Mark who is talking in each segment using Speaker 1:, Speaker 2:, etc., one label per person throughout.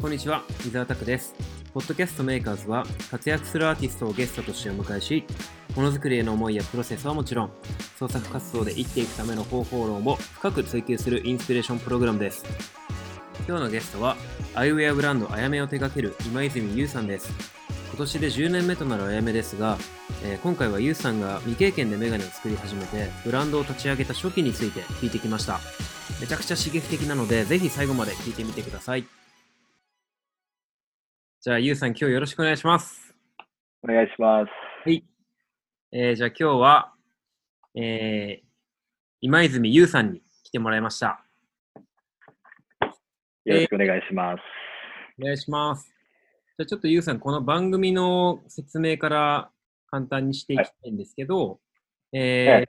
Speaker 1: こんにちは、伊沢拓です。ポッドキャストメーカーズは活躍するアーティストをゲストとしてお迎えし、ものづくりへの思いやプロセスはもちろん、創作活動で生きていくための方法論を深く追求するインスピレーションプログラムです。今日のゲストは、アイウェアブランドあやめを手掛ける今泉優さんです。今年で10年目となるあやめですが、えー今回は優さんが未経験でメガネを作り始めて、ブランドを立ち上げた初期について聞いてきました。めちゃくちゃ刺激的なので、ぜひ最後まで聞いてみてください。じゃあ、ゆうさん、今日よろしくお願いします。
Speaker 2: お願いします。
Speaker 1: はい。えー、じゃあ、今日は、えー、今泉ゆうさんに来てもらいました。
Speaker 2: よろしくお願いします。
Speaker 1: お願いします。じゃあ、ちょっとゆうさん、この番組の説明から簡単にしていきたいんですけど、え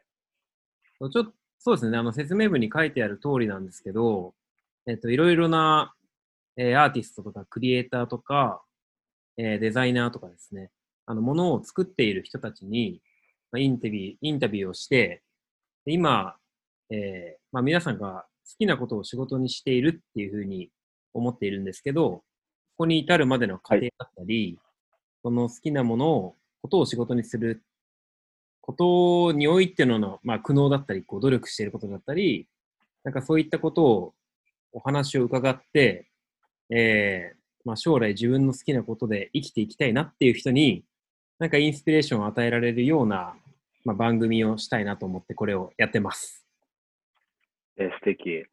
Speaker 1: ー、ちょっと、そうですね、あの、説明文に書いてある通りなんですけど、えっ、と、いろいろな、えーアーティストとか、クリエイターとか、えーデザイナーとかですね、あの、ものを作っている人たちに、まあ、インタビュー、インタビューをして、で今、えーまあ、皆さんが好きなことを仕事にしているっていうふうに思っているんですけど、ここに至るまでの過程だったり、その好きなものを、ことを仕事にすることにおいての、まあ、苦悩だったり、こう努力していることだったり、なんかそういったことを、お話を伺って、えーまあ、将来自分の好きなことで生きていきたいなっていう人に、なんかインスピレーションを与えられるような、まあ、番組をしたいなと思ってこれをやってます。
Speaker 2: えー素敵。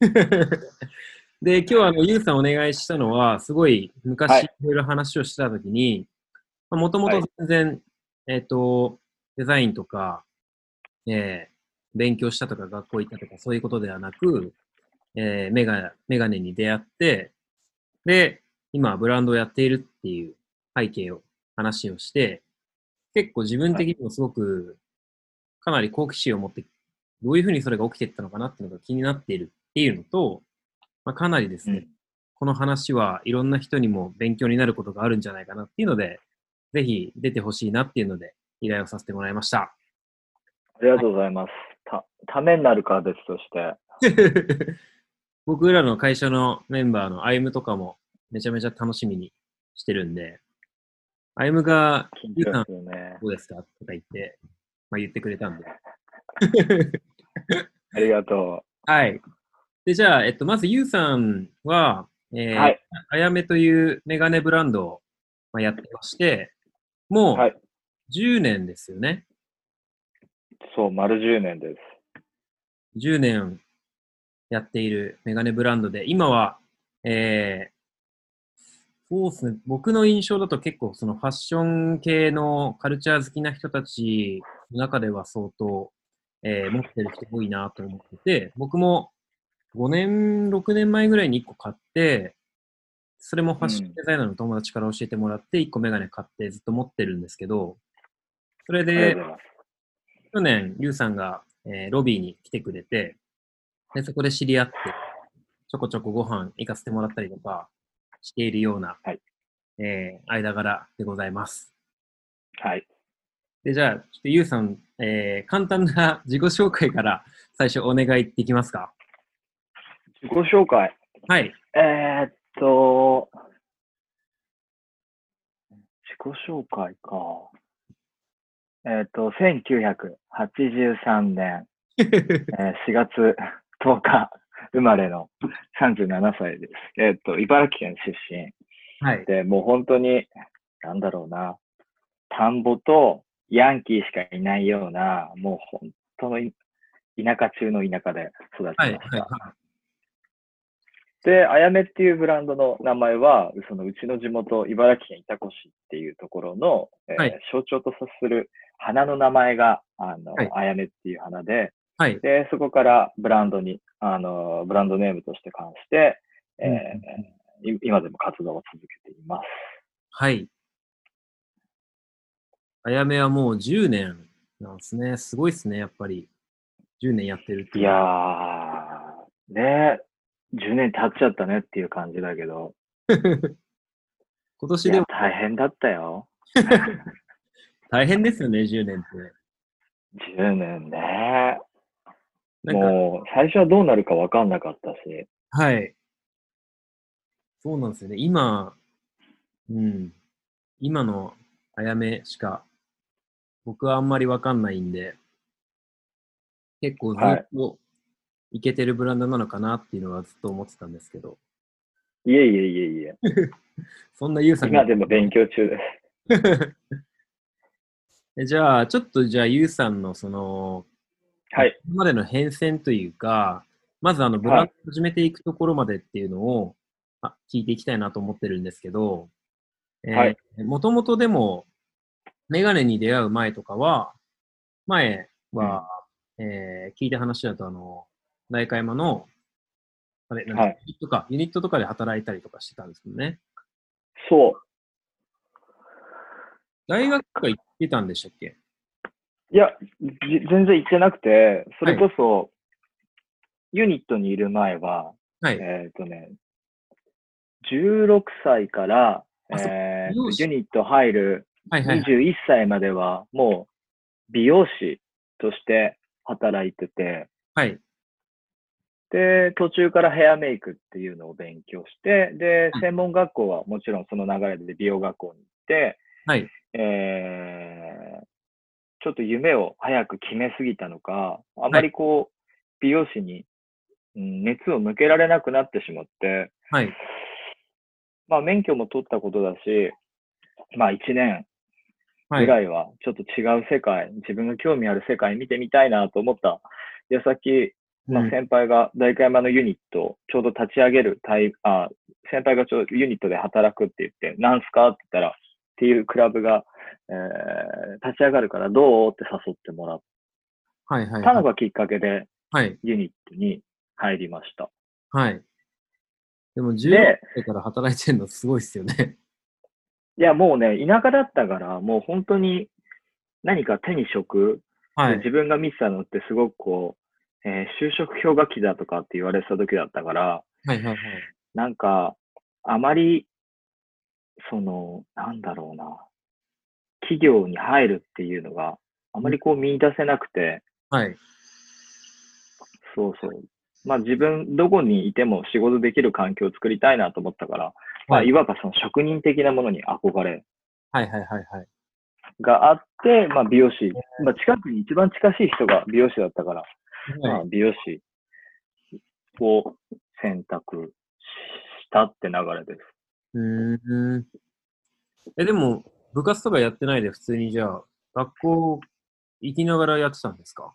Speaker 1: で、今日はあの、ゆうさんお願いしたのは、すごい
Speaker 2: はい
Speaker 1: 昔いろいろ話をしてたときに、もともと
Speaker 2: はい
Speaker 1: 全然、えっ、と、デザインとか、えー勉強したとか学校行ったとかそういうことではなく、えーメガメガネに出会って、で、今ブランドをやっているっていう背景を話をして、結構自分的にもすごくかなり好奇心を持って、どういうふうにそれが起きていったのかなっていうのが気になっているっていうのと、まあ、かなりですね、
Speaker 2: うん
Speaker 1: この話はいろんな人にも勉強になることがあるんじゃないかなっていうので、ぜひ出てほしいなっていうので依頼をさせてもらいました。
Speaker 2: ありがとうございます。た、ためになるかは別として。
Speaker 1: 僕らの会社のメンバーのアイムとかもめちゃめちゃ楽しみにしてるんで、アイムが、
Speaker 2: 緊
Speaker 1: ゆうさん。どうですかとか言って、まあ、言ってくれたんで。
Speaker 2: ありがと
Speaker 1: はい。で、じゃあ、えっと、まず、ゆうさんは、えー
Speaker 2: はい
Speaker 1: あやめというメガネブランドを、まあ、やってまして、もう
Speaker 2: はい
Speaker 1: 10年ですよね。
Speaker 2: う。そう、丸10年です。
Speaker 1: 10年やっているメガネブランドで、今は、えー、そうですね、僕の印象だと結構そのファッション系のカルチャー好きな人たちの中では相当、えー持ってる人多いなと思ってて、僕も5年、6年前ぐらいに1個買って、それもファッションデザイナーの友達から教えてもらって、1個メガネ買ってずっと持ってるんですけど、それで。去年、リュウさんが、えーロビーに来てくれて、で、そこで知り合って、ちょこちょこご飯行かせてもらったりとかしているような、
Speaker 2: はい
Speaker 1: えー間柄でございます。
Speaker 2: はい。
Speaker 1: で、じゃあ、ちょっとユウさん、えー簡単な 自己紹介から最初お願いできますか？
Speaker 2: 自己紹介。
Speaker 1: はい。
Speaker 2: えー、っと、自己紹介か。えーっと、1983年、えー4月10日生まれの37歳です。えーっと、茨城県出身。
Speaker 1: はい。
Speaker 2: で、もう本当に、なんだろうな、田んぼとヤンキーしかいないような、もう本当のい田舎中の田舎で育ちま
Speaker 1: はい。
Speaker 2: した。
Speaker 1: は
Speaker 2: で、あやめっていうブランドの名前は、そのうちの地元、茨城県潮来市っていうところの、えー
Speaker 1: はい
Speaker 2: 象徴とさする花の名前が、あの、
Speaker 1: はい
Speaker 2: あやめっていう花で、
Speaker 1: い。はい。
Speaker 2: で、そこからブランドに、あの、ブランドネームとして関して、えー
Speaker 1: うん
Speaker 2: い今でも活動を続けています。
Speaker 1: はい。あやめはもう10年なんですね。すごいですね、やっぱり。10年やってるっていう。
Speaker 2: いやー、ね、10年経っちゃったねっていう感じだけど、
Speaker 1: 今年でも、
Speaker 2: 大変だったよ。
Speaker 1: 大変ですよね、10年って。
Speaker 2: 10年ね。もう、最初はどうなるか分かんなかったし、
Speaker 1: はい。そうなんですよね。今、うん。今のあやめしか、僕はあんまりわかんないんで、結構ずっといけてるブランドなのかなっていうのはずっと思ってたんですけど、
Speaker 2: いえいえいえいえ。
Speaker 1: そんなゆうさん
Speaker 2: 今でも勉強中です。
Speaker 1: えじゃあ、ちょっとじゃあ、ゆうさんのその、
Speaker 2: はい。
Speaker 1: 今までの変遷というか、まずあのブランドを始めていくところまでっていうのを、あ聞いていきたいなと思ってるんですけど、
Speaker 2: はい
Speaker 1: もともとでも、メガネに出会う前とかは、前は、えー聞いた話だと、あの、大会山の、あれ、なんだ
Speaker 2: はい
Speaker 1: ユニットか、ユニットとかで働いたりとかしてたんですよね。
Speaker 2: そう。
Speaker 1: 大学とか行ってたんでしたっけ？
Speaker 2: いや、じ全然行ってなくて、それこそ、ユニットにいる前は、
Speaker 1: はい。
Speaker 2: えっ、とね、16歳から、えーユニット入る
Speaker 1: はいはいはい。
Speaker 2: 21歳までは、もう美容師として働いてて、
Speaker 1: はい。
Speaker 2: で、途中からヘアメイクっていうのを勉強して、で
Speaker 1: うん、
Speaker 2: 専門学校はもちろんその流れで美容学校に行って、
Speaker 1: はい。
Speaker 2: えーちょっと夢を早く決めすぎたのか、あまりこう、美容師に、うん熱を向けられなくなってしまって、
Speaker 1: はい。
Speaker 2: まあ免許も取ったことだし、まあ1年
Speaker 1: はい。
Speaker 2: ぐらいはちょっと違う世界、自分が興味ある世界見てみたいなと思った矢先、ま
Speaker 1: うん
Speaker 2: あ、先輩が大会山のユニットをちょうど立ち上げるタイあ、先輩がちょうどユニットで働くって言って、なんすかって言ったら、っていうクラブが、えー立ち上がるからどうって誘ってもらっ
Speaker 1: はい。はい。
Speaker 2: たのがきっかけで
Speaker 1: はい。
Speaker 2: ユニットに入りました。
Speaker 1: はい。でも、10
Speaker 2: で
Speaker 1: 歳から働いてるのすごいっすよね。
Speaker 2: いや、もうね、田舎だったから、もう本当に何か手に職、
Speaker 1: はい。
Speaker 2: で自分が見てたのってすごくこう、えー就職氷河期だとかって言われてた時だったから、
Speaker 1: はいはいはい。
Speaker 2: なんか、あまり、その、なんだろうな、企業に入るっていうのがあまりこう見出せなくて、
Speaker 1: はい。
Speaker 2: そうそう。まあ自分、どこにいても仕事できる環境を作りたいなと思ったから、まあ
Speaker 1: はい
Speaker 2: いわばその職人的なものに憧れ
Speaker 1: はいはいはいはい。
Speaker 2: があって、まあ美容師、まあ近くに一番近しい人が美容師だったから、ま
Speaker 1: はい、
Speaker 2: あ美容師を選択したって流れです。
Speaker 1: うーん。え、でも、部活とかやってないで普通にじゃあ、学校行きながらやってたんですか？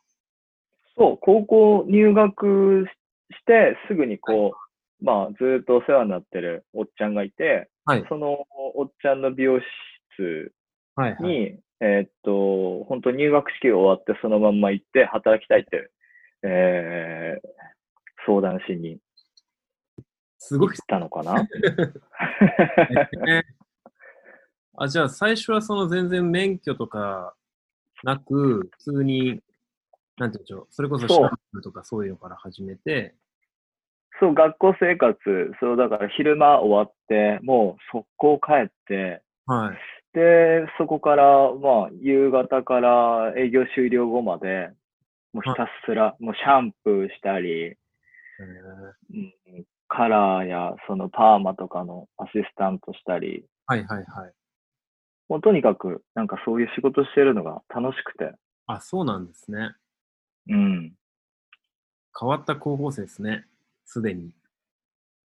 Speaker 2: そう、高校入学して、すぐにこう、まあ、ずっとお世話になってるおっちゃんがいて、
Speaker 1: はい。
Speaker 2: そのおっちゃんの美容室
Speaker 1: はい、はい。
Speaker 2: に、えーっと、本当入学式が終わってそのまんま行って働きたいって、えー、相談しに
Speaker 1: すごい。っ
Speaker 2: たのかな？
Speaker 1: あ、じゃあ最初はその全然免許とかなく、普通に、なんていうんでしょう、それこそシャンとかそういうのから始めて、
Speaker 2: そう、学校生活、そう、だから昼間終わって、もう速攻帰って、
Speaker 1: はい。
Speaker 2: で、そこから、まあ、夕方から営業終了後まで、もうひたすら、もうシャンプーしたり、
Speaker 1: えー。
Speaker 2: うん、カラーやそのパーマとかのアシスタントしたり、
Speaker 1: はいはいはい。
Speaker 2: もうとにかく、なんかそういう仕事してるのが楽しくて、
Speaker 1: あ、そうなんですね。
Speaker 2: うん。
Speaker 1: 変わった高校生ですね。すでに。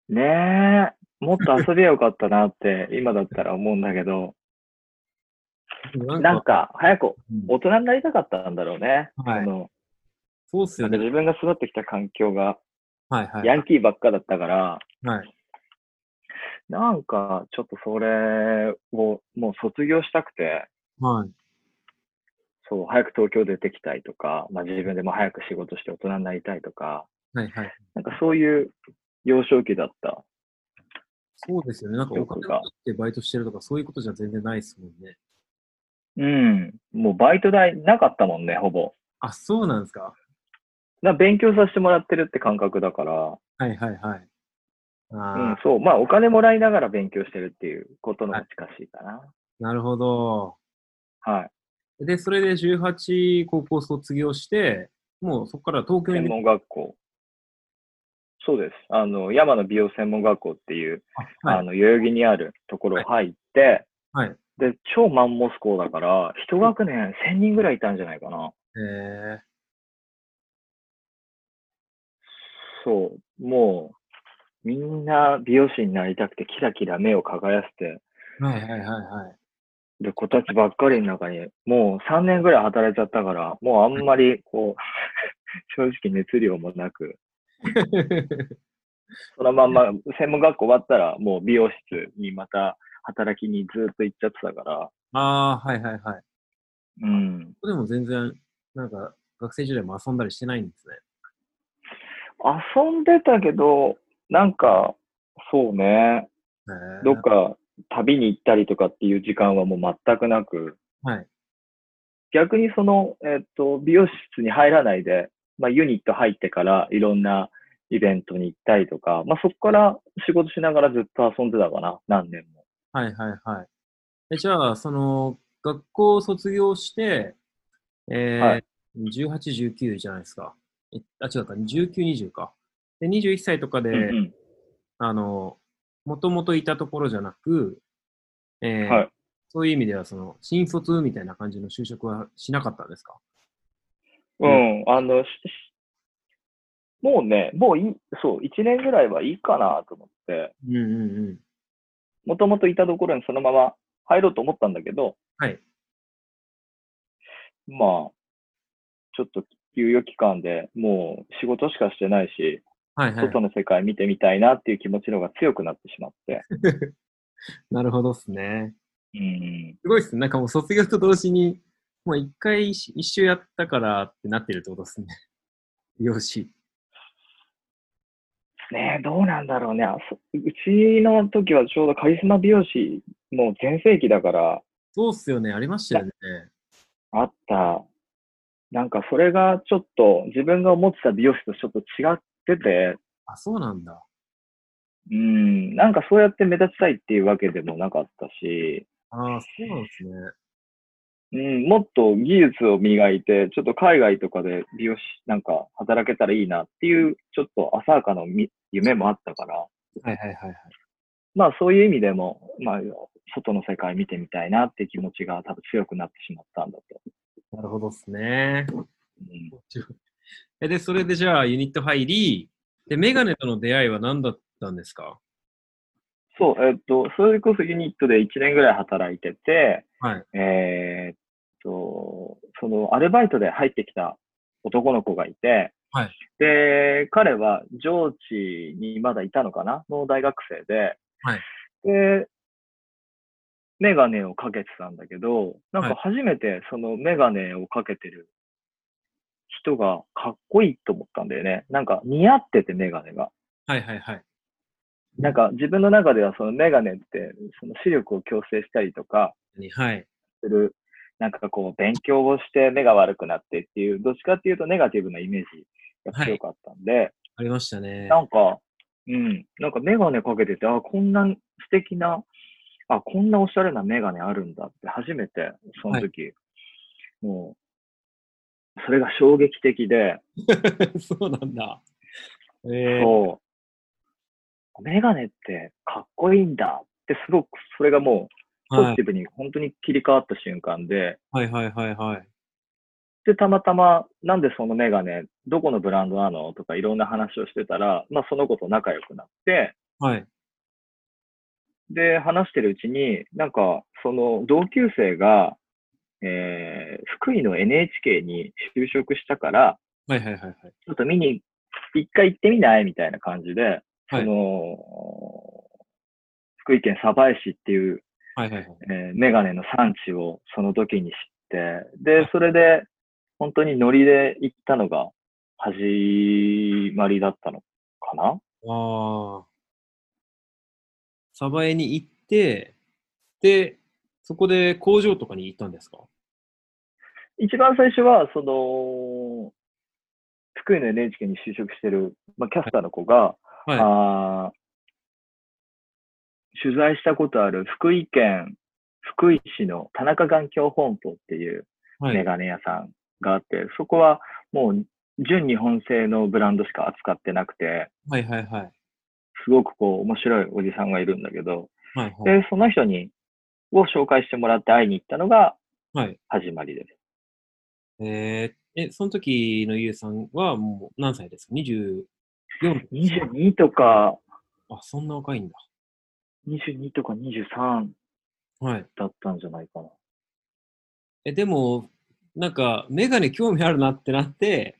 Speaker 2: ねえ、もっと遊びゃよかったなって、今だったら思うんだけど、
Speaker 1: な
Speaker 2: なんか、早く
Speaker 1: うん
Speaker 2: 大人になりたかったんだろうね。
Speaker 1: はい
Speaker 2: その
Speaker 1: そうっすよね。
Speaker 2: 自分が育ってきた環境が
Speaker 1: はいはい。
Speaker 2: ヤンキーばっかだったから、
Speaker 1: はい。
Speaker 2: なんかちょっとそれをもう卒業したくて、
Speaker 1: はい。
Speaker 2: そう、早く東京出てきたいとか、まあ自分でも早く仕事して大人になりたいとか、
Speaker 1: はいはい。
Speaker 2: なんかそういう幼少期だった。
Speaker 1: そうですよね。なんかお金を取ってバイトしてるとかそういうことじゃ全然ないですもんね。
Speaker 2: うん。もうバイト代なかったもんね、ほぼ。
Speaker 1: あ、そうなんですか
Speaker 2: な勉強させてもらってるって感覚だから、
Speaker 1: はいはいはい。
Speaker 2: うん
Speaker 1: あ、
Speaker 2: そう。まあお金もらいながら勉強してるっていうことの方が近しいかな。
Speaker 1: あ、なるほど。
Speaker 2: はい。
Speaker 1: で、それで18高校卒業して、もうそこから東京に
Speaker 2: 専門学校。そうです。あの、山の美容専門学校っていう、
Speaker 1: あはい。
Speaker 2: あの、代々木にあるところ入って、
Speaker 1: はい。
Speaker 2: で、超マンモス校だから、一学年1000人ぐらいいたんじゃないかな。
Speaker 1: え
Speaker 2: そう。もう、みんな美容師になりたくて、キラキラ目を輝かせて、
Speaker 1: ー、はいはいはいはい。
Speaker 2: で、子たちばっかりの中に、もう3年ぐらい働いちゃったから、もうあんまり、こう、正直熱量もなく、そのまんま、専門学校終わったら、もう美容室にまた働きにずっと行っちゃってたから、
Speaker 1: ああ、はいはいはい。
Speaker 2: うん。
Speaker 1: でも全然、なんか、学生時代も遊んだりしてないんですね。
Speaker 2: 遊んでたけど、なんか、そうね、どっか旅に行ったりとかっていう時間はもう全くなく、
Speaker 1: はい。
Speaker 2: 逆にその、えっと、美容室に入らないで、まあ、ユニット入ってからいろんなイベントに行ったりとか、まあ、そこから仕事しながらずっと遊んでたかな、何年も。
Speaker 1: はいはいはい。えじゃあ、その、学校を卒業して、えー
Speaker 2: はい
Speaker 1: 18、19じゃないですか。えあ、違うか、19、20か。で、21歳とかで、
Speaker 2: うんうん
Speaker 1: あの、もともといたところじゃなく、えー
Speaker 2: はい
Speaker 1: そういう意味では、その、新卒みたいな感じの就職はしなかったんですか？
Speaker 2: うん、あの、ししもうね、もういい、そう、1年ぐらいはいいかなと思って、
Speaker 1: うんうんうん。
Speaker 2: もともといたところにそのまま入ろうと思ったんだけど、
Speaker 1: はい。
Speaker 2: まあ、ちょっと猶予期間でもう仕事しかしてないし、
Speaker 1: はいはい。
Speaker 2: 外の世界見てみたいなっていう気持ちの方が強くなってしまって。
Speaker 1: なるほどっすね。
Speaker 2: うん。
Speaker 1: すごいっすね。なんかもう卒業と同時に、もう一回一一周やったからってなってるってことですね。よし。
Speaker 2: ねえ、どうなんだろうね。うちの時はちょうどカリスマ美容師も全盛期だから、
Speaker 1: そうっすよね。ありましたよね。
Speaker 2: あった。なんかそれがちょっと自分が思ってた美容師とちょっと違ってて、
Speaker 1: あ、そうなんだ。
Speaker 2: うん、なんかそうやって目立ちたいっていうわけでもなかったし、
Speaker 1: ああ、そうなんですね。
Speaker 2: うん、もっと技術を磨いて、ちょっと海外とかで美容師なんか働けたらいいなっていう、ちょっと浅はかなみ夢もあったから、
Speaker 1: はいはいはいはい。
Speaker 2: まあそういう意味でも、まあ外の世界見てみたいなって気持ちが多分強くなってしまったん
Speaker 1: ほどっすね。
Speaker 2: うん、
Speaker 1: えで、それでじゃあユニット入り、で、メガネとの出会いは何だったんですか？
Speaker 2: そう、えっと、それこそユニットで1年ぐらい働いてて、
Speaker 1: はい。
Speaker 2: えーっと、そのアルバイトで入ってきた男の子がいて、
Speaker 1: はい。
Speaker 2: で、彼は上智にまだいたのかな？の大学生で、
Speaker 1: はい。
Speaker 2: で、メガネをかけてたんだけど、なんか初めてそのメガネをかけてる人がかっこいいと思ったんだよね。なんか似合っててメガネが。
Speaker 1: はいはいはい。
Speaker 2: なんか自分の中ではそのメガネってその視力を矯正したりとか
Speaker 1: はい。
Speaker 2: する、なんかこう勉強をして目が悪くなってっていう、どっちかっていうとネガティブなイメージが強かったんで、
Speaker 1: ありましたね。
Speaker 2: なんか、うん、なんかメガネかけてて、あ、こんな素敵な、あ、こんなおしゃれなメガネあるんだって初めてその時、もう、それが衝撃的で、
Speaker 1: そうなんだ。えー、
Speaker 2: そう、メガネってかっこいいんだってすごく、それがもう、ポ
Speaker 1: はい。
Speaker 2: ジティブに本当に切り替わった瞬間で、
Speaker 1: はいはいはいはい。
Speaker 2: で、たまたま、なんでそのメガネ、どこのブランドなのとかいろんな話をしてたら、まあその子と仲良くなって、
Speaker 1: はい。
Speaker 2: で、話してるうちに、なんか、その同級生が、えー、福井の NHK に就職したから、
Speaker 1: はいはいはいはい。
Speaker 2: ちょっと見に、一回行ってみない？みたいな感じで、
Speaker 1: はい
Speaker 2: その、福井県鯖江市っていう、
Speaker 1: はいはいはい。
Speaker 2: えーメガネの産地をその時に知って、で、それで、本当にノリで行ったのが始まりだったのかな？
Speaker 1: ああ。鯖江に行って、で、そこで工場とかに行ったんですか？
Speaker 2: 一番最初は、その、福井の NHK に就職してる、まあ、キャスターの子が、
Speaker 1: は
Speaker 2: あー取材したことある福井県福井市の田中眼鏡本舗っていう
Speaker 1: い。はい。
Speaker 2: メガネ屋さんがあって、そこはもう純日本製のブランドしか扱ってなくて、
Speaker 1: はいはいはい。
Speaker 2: すごくこう、面白いおじさんがいるんだけど、
Speaker 1: はいはい。
Speaker 2: で、その人に、を紹介してもらって会いに行ったのが
Speaker 1: はい。
Speaker 2: 始まりです。
Speaker 1: えー、え、その時のゆうさんはもう何歳ですか ?24
Speaker 2: 22とか、
Speaker 1: あ、そんな若いんだ。
Speaker 2: 22とか23
Speaker 1: はい。
Speaker 2: だったんじゃないかな。
Speaker 1: え、でも、なんか、メガネ興味あるなってなって、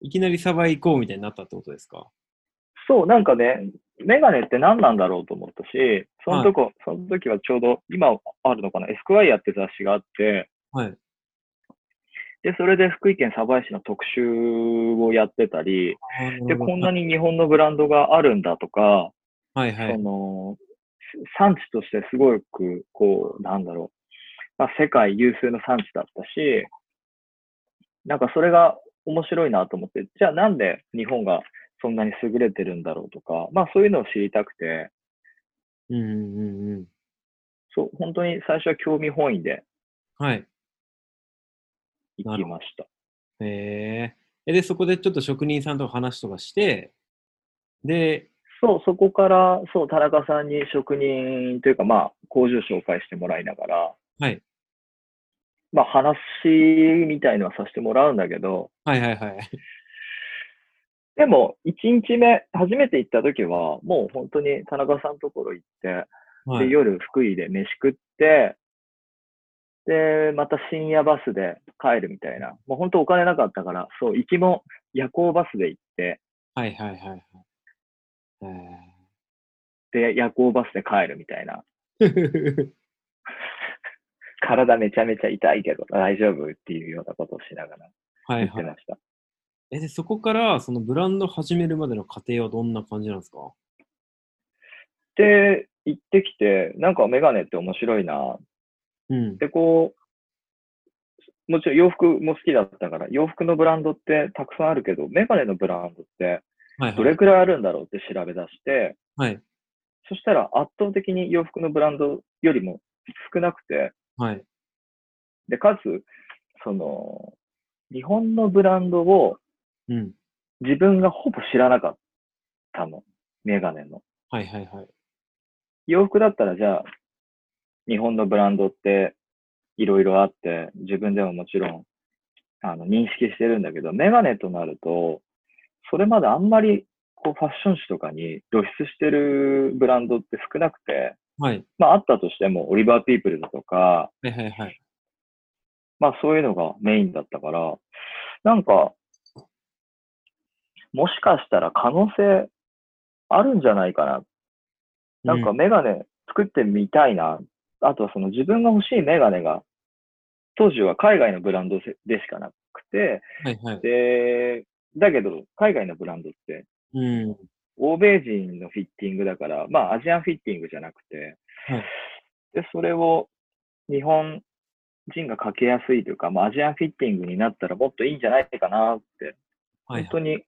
Speaker 1: いきなりサバ行こうみたいになったってことですか？
Speaker 2: そう、なんかね、メガネって何なんだろうと思ったし、そのとこ、その時はちょうど、今あるのかな、エスクワイアって雑誌があって、
Speaker 1: はい。
Speaker 2: で、それで福井県鯖江市の特集をやってたり、で、こんな
Speaker 1: に。
Speaker 2: に日本のブランドがあるんだとか、そ
Speaker 1: はいはい。
Speaker 2: の、産地としてすごく、こう、なんだろう、まあ、世界有数の産地だったし、なんかそれが面白いなと思って、じゃあなんで日本がそんなに優れてるんだろうとか、まあそういうのを知りたくて、
Speaker 1: うんうんうんうん。
Speaker 2: そう、本当に最初は興味本位で
Speaker 1: はい。
Speaker 2: 行きました。
Speaker 1: へえ。えで、そこでちょっと職人さんと話とかして、で、
Speaker 2: そう、そこから、そう、田中さんに職人というか、まあ、工場紹介してもらいながら、
Speaker 1: はい。
Speaker 2: まあ、話みたいのはさせてもらうんだけど、
Speaker 1: はいはいはい。
Speaker 2: でも、1日目、初めて行った時は、もう本当に田中さんのところ行って、で、
Speaker 1: はい、
Speaker 2: 夜福井で飯食って、で、また深夜バスで帰るみたいな。もう本当お金なかったから、そう、行きも夜行バスで行って、
Speaker 1: はいはいはいはい。え
Speaker 2: で、夜行バスで帰るみたいな。
Speaker 1: ー
Speaker 2: 体めちゃめちゃ痛いけど大丈夫？っていうようなことをしながら
Speaker 1: はいはい。
Speaker 2: 言ってました。
Speaker 1: え、で、そこから、そのブランド始めるまでの過程はどんな感じなんですか？
Speaker 2: で、行ってきて、なんかメガネって面白いな。
Speaker 1: うん。
Speaker 2: で、こう、もちろん洋服も好きだったから、洋服のブランドってたくさんあるけど、メガネのブランドって。どれくらいあるんだろうって調べ出して、
Speaker 1: はい。
Speaker 2: そしたら圧倒的に洋服のブランドよりも少なくて、
Speaker 1: はい。
Speaker 2: で、かつ、その、日本のブランドを
Speaker 1: うん。
Speaker 2: 自分がほぼ知らなかったの。メガネの。
Speaker 1: はいはいはい。
Speaker 2: 洋服だったらじゃあ、日本のブランドっていろいろあって、自分でももちろん、あの、認識してるんだけど、メガネとなると、それまであんまり、こう、ファッション誌とかに露出してるブランドって少なくて、
Speaker 1: はい。
Speaker 2: まあ、あったとしても、オリバーピープルだとか、
Speaker 1: はいはいはい。
Speaker 2: まあ、そういうのがメインだったから、なんか、もしかしたら可能性あるんじゃないかな。なんか
Speaker 1: う
Speaker 2: メガネ作ってみたいな。あとはその自分が欲しいメガネが、当時は海外のブランドでしかなくて、
Speaker 1: はいはい。
Speaker 2: で、だけど海外のブランドって
Speaker 1: うん。
Speaker 2: 欧米人のフィッティングだから、まあアジアンフィッティングじゃなくて、
Speaker 1: はい。
Speaker 2: で、それを日本人がかけやすいというか、まあアジアンフィッティングになったらもっといいんじゃないかなって、
Speaker 1: はい。
Speaker 2: 本当に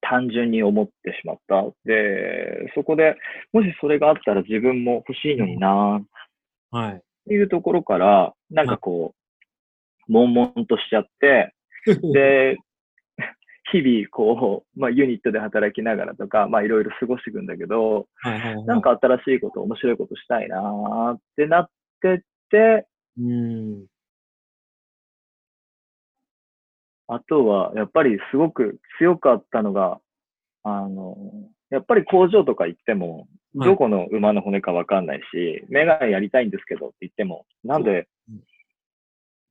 Speaker 2: 単純に思ってしまった。で、そこでもしそれがあったら自分も欲しいのにな
Speaker 1: はい。
Speaker 2: っていうところから、なんかこう、悶々としちゃって、で、日々こう、まあユニットで働きながらとか、まあいろいろ過ごしていくんだけど、
Speaker 1: はいはいはい。
Speaker 2: なん、か新しいこと、面白いことしたいなーってなってって、
Speaker 1: うん。
Speaker 2: あとは、やっぱりすごく強かったのが、あの、やっぱり工場とか行っても、
Speaker 1: はい
Speaker 2: どこの馬の骨かわかんないし、メガネやりたいんですけどって言っても、なんで、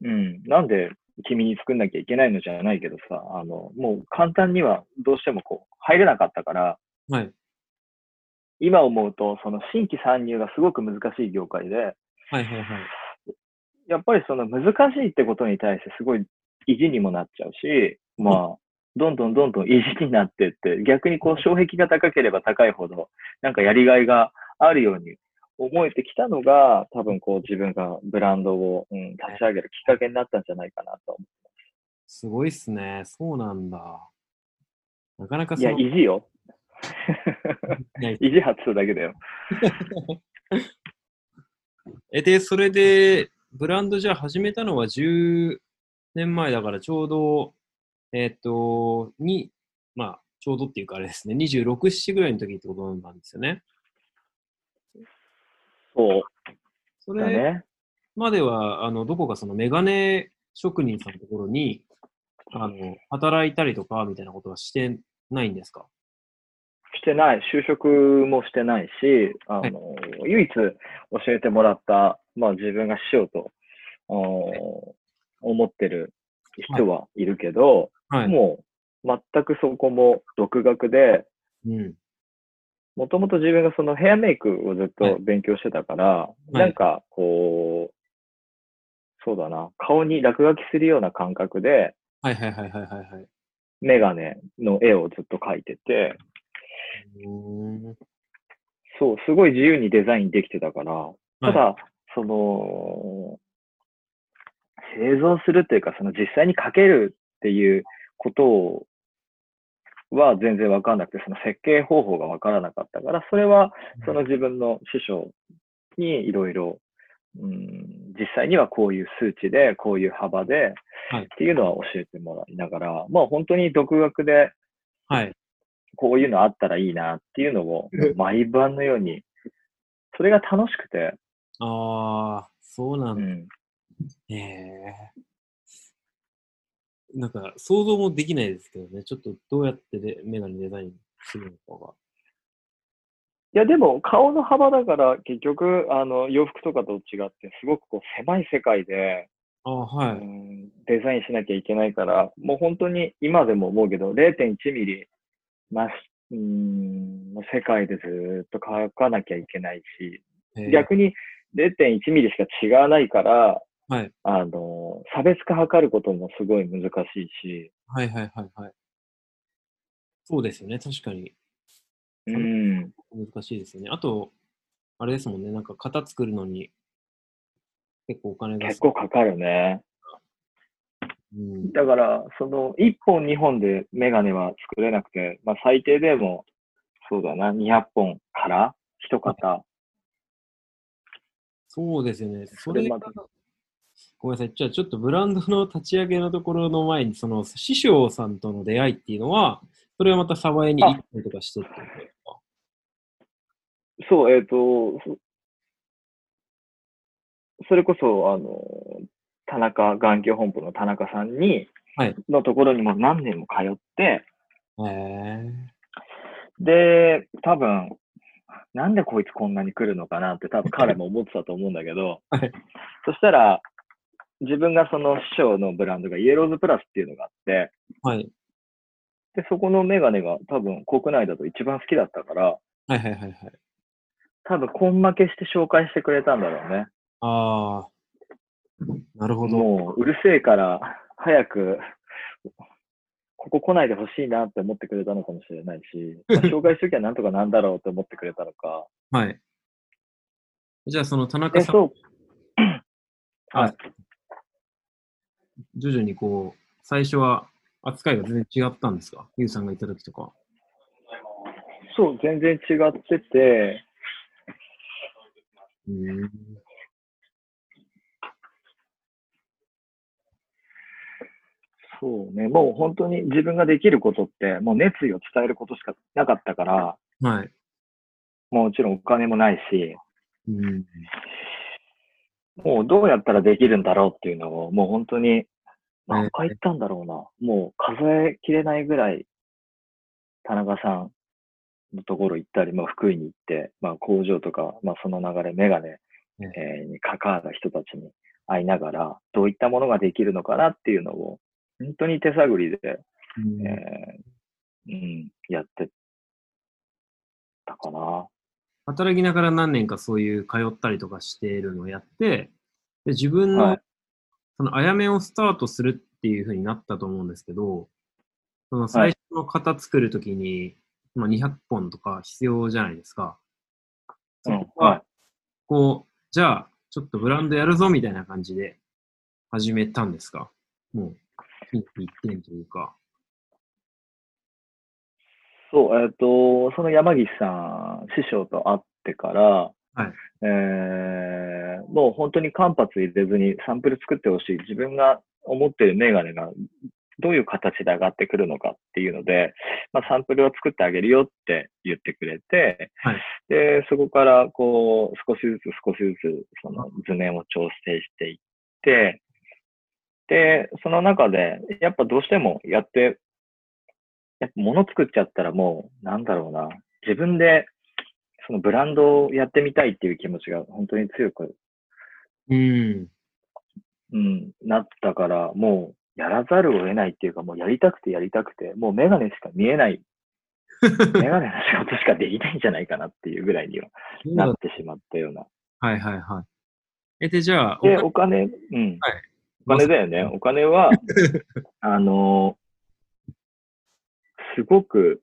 Speaker 2: うん、なんで君に作んなきゃいけないのじゃないけどさ、あの、もう簡単にはどうしてもこう、入れなかったから、
Speaker 1: はい。
Speaker 2: 今思うと、その新規参入がすごく難しい業界で、
Speaker 1: はいはいはい。
Speaker 2: やっぱりその難しいってことに対してすごい意地にもなっちゃうし、まあ、どんどんどんどん意地になってって、逆にこう障壁が高ければ高いほど、なんかやりがいがあるように思えてきたのが、多分こう自分がブランドを、うん、立ち上げるきっかけになったんじゃないかなと思
Speaker 1: すごいっすね。そうなんだ。なかなか
Speaker 2: う。いや、
Speaker 1: の
Speaker 2: 意地よ。意地発するだけだよ。
Speaker 1: え、で、それで、ブランドじゃあ始めたのは10年前だからちょうどえっ、と、に、まあ、ちょうどっていうかあれですね、26、7ぐらいの時ってことなんですよね。
Speaker 2: そう
Speaker 1: それ
Speaker 2: だね。
Speaker 1: までは、あの、どこかそのメガネ職人さんのところに、あの、働いたりとか、みたいなことはしてないんですか？
Speaker 2: してない。就職もしてないし、あの、唯一教えてもらった、まあ自分がしようと、お思ってる人はいるけど、
Speaker 1: はい。
Speaker 2: もう全くそこも独学で、
Speaker 1: うん。
Speaker 2: もともと自分がそのヘアメイクをずっ
Speaker 1: はい
Speaker 2: と勉強してたから、なんかこう、そうだな、顔に落書きするような感覚で、
Speaker 1: はいはいはいはいはいはい。
Speaker 2: メガネの絵をずっと描いてて、そう、すごい自由にデザインできてたから、ただ、
Speaker 1: は
Speaker 2: その、製造するっていうか、その実際に描けるっていうことは全然わかんなくて、その設計方法がわからなかったから、それはその自分の師匠にいろいろ、うん、実際にはこういう数値で、こういう幅で、
Speaker 1: はい。
Speaker 2: っていうのは教えてもらいながら、まあ本当に独学で
Speaker 1: はい。
Speaker 2: こういうのあったらいいなっていうのを毎晩のように、それが楽しくて、
Speaker 1: ああ、そうなんだ。
Speaker 2: うん、
Speaker 1: へえ。なんか、想像もできないですけどね。ちょっとどうやってでメガネデザインするのかが。
Speaker 2: いや、でも、顔の幅だから、結局、あの、洋服とかと違って、すごくこう、狭い世界で、
Speaker 1: ああ、は
Speaker 2: う
Speaker 1: い。
Speaker 2: ん、デザインしなきゃいけないから、もう本当に、今でも思うけど、0.1ミリ、まし、うん、の世界でずーっと描かなきゃいけないし、逆に0.1ミリしか違わないから、
Speaker 1: はい。
Speaker 2: あの、差別化図ることもすごい難しいし、
Speaker 1: はいはいはいはい。そうですよね。確かに
Speaker 2: うん、
Speaker 1: 難しいですよね。あと、あれですもんね。なんか型作るのに結構お金が
Speaker 2: 結構かかるね。
Speaker 1: うん。
Speaker 2: だから、その、1本2本でメガネは作れなくて、まあ最低でも、そうだな、200本から1型。
Speaker 1: そうですよね。それ
Speaker 2: まで
Speaker 1: ごめんなさい。じゃあちょっとブランドの立ち上げのところの前に、その師匠さんとの出会いっていうのは、それはまたサバエに行ったりとかしてってことですか。
Speaker 2: そう、えっ、と、そそれこそ、あの、田中、眼鏡本部の田中さんに、
Speaker 1: はい。
Speaker 2: のところにも何年も通って、で、多分、なんでこいつこんなに来るのかなって多分彼も思ってたと思うんだけど、
Speaker 1: はい。
Speaker 2: そしたら、自分がその師匠のブランドがイエローズプラスっていうのがあって、
Speaker 1: はい。
Speaker 2: で、そこのメガネが多分国内だと一番好きだったから、
Speaker 1: はいはいはいはい。
Speaker 2: 多分根負けして紹介してくれたんだろうね。
Speaker 1: ああ、なるほど。
Speaker 2: もううるせえから早く ここ来ないでほしいなって思ってくれたのかもしれないし、まあ紹介しときゃなんとかなんだろうって思ってくれたのか。
Speaker 1: はい。じゃあその田中
Speaker 2: で、
Speaker 1: さん、
Speaker 2: そう。
Speaker 1: は
Speaker 2: はいい。
Speaker 1: 徐々にこう、最初は扱いが全然違ったんですか？ユウさんがいた時とか。
Speaker 2: そう、全然違ってて、
Speaker 1: うーん。
Speaker 2: そうね、もう本当に自分ができることって、もう熱意を伝えることしかなかったから、
Speaker 1: はい。
Speaker 2: もちろんお金もないし、
Speaker 1: うん。
Speaker 2: もうどうやったらできるんだろうっていうのを、もう本当に、何回言ったんだろうな。もう数えきれないぐらい、田中さんのところ行ったり、まあ福井に行って、まあ工場とか、まあその流れ、メガネ、
Speaker 1: ね
Speaker 2: えーに関わる人たちに会いながら、どういったものができるのかなっていうのを、本当に手探りで、
Speaker 1: うん
Speaker 2: えーうん、やってたかな。
Speaker 1: 働きながら何年かそういう通ったりとかしているのをやって、で自分の、
Speaker 2: はい
Speaker 1: そのあやめをスタートするっていうふうになったと思うんですけど、その最初の型作るときに、まあ、200本とか必要じゃないですか。そ
Speaker 2: うん
Speaker 1: こは、
Speaker 2: はい
Speaker 1: こう、じゃあ、ちょっとブランドやるぞみたいな感じで始めたんですか？もう、一点というか。
Speaker 2: そう、えっ、と、その山岸さん、師匠と会ってから、
Speaker 1: はい
Speaker 2: えーもう本当に間髪入れずにサンプル作ってほしい。自分が思ってるメガネがどういう形で上がってくるのかっていうので、まあ、サンプルを作ってあげるよって言ってくれて、
Speaker 1: はい
Speaker 2: で、そこからこう、少しずつ少しずつ、その図面を調整していって、で、その中で、やっぱどうしてもやって、やっぱ物作っちゃったらもう、なんだろうな、自分で、そのブランドをやってみたいっていう気持ちが本当に強く
Speaker 1: うん。
Speaker 2: うん、なったから、もうやらざるを得ないっていうか、もうやりたくてやりたくて、もうメガネしか見えない、メガネの仕事しかできないんじゃないかなっていうぐらいにはなってしまったような。
Speaker 1: はいはいはい。え、で、じゃあ、
Speaker 2: で、
Speaker 1: お
Speaker 2: お金、うん。
Speaker 1: はい
Speaker 2: お金だよね。お金は、あのすごく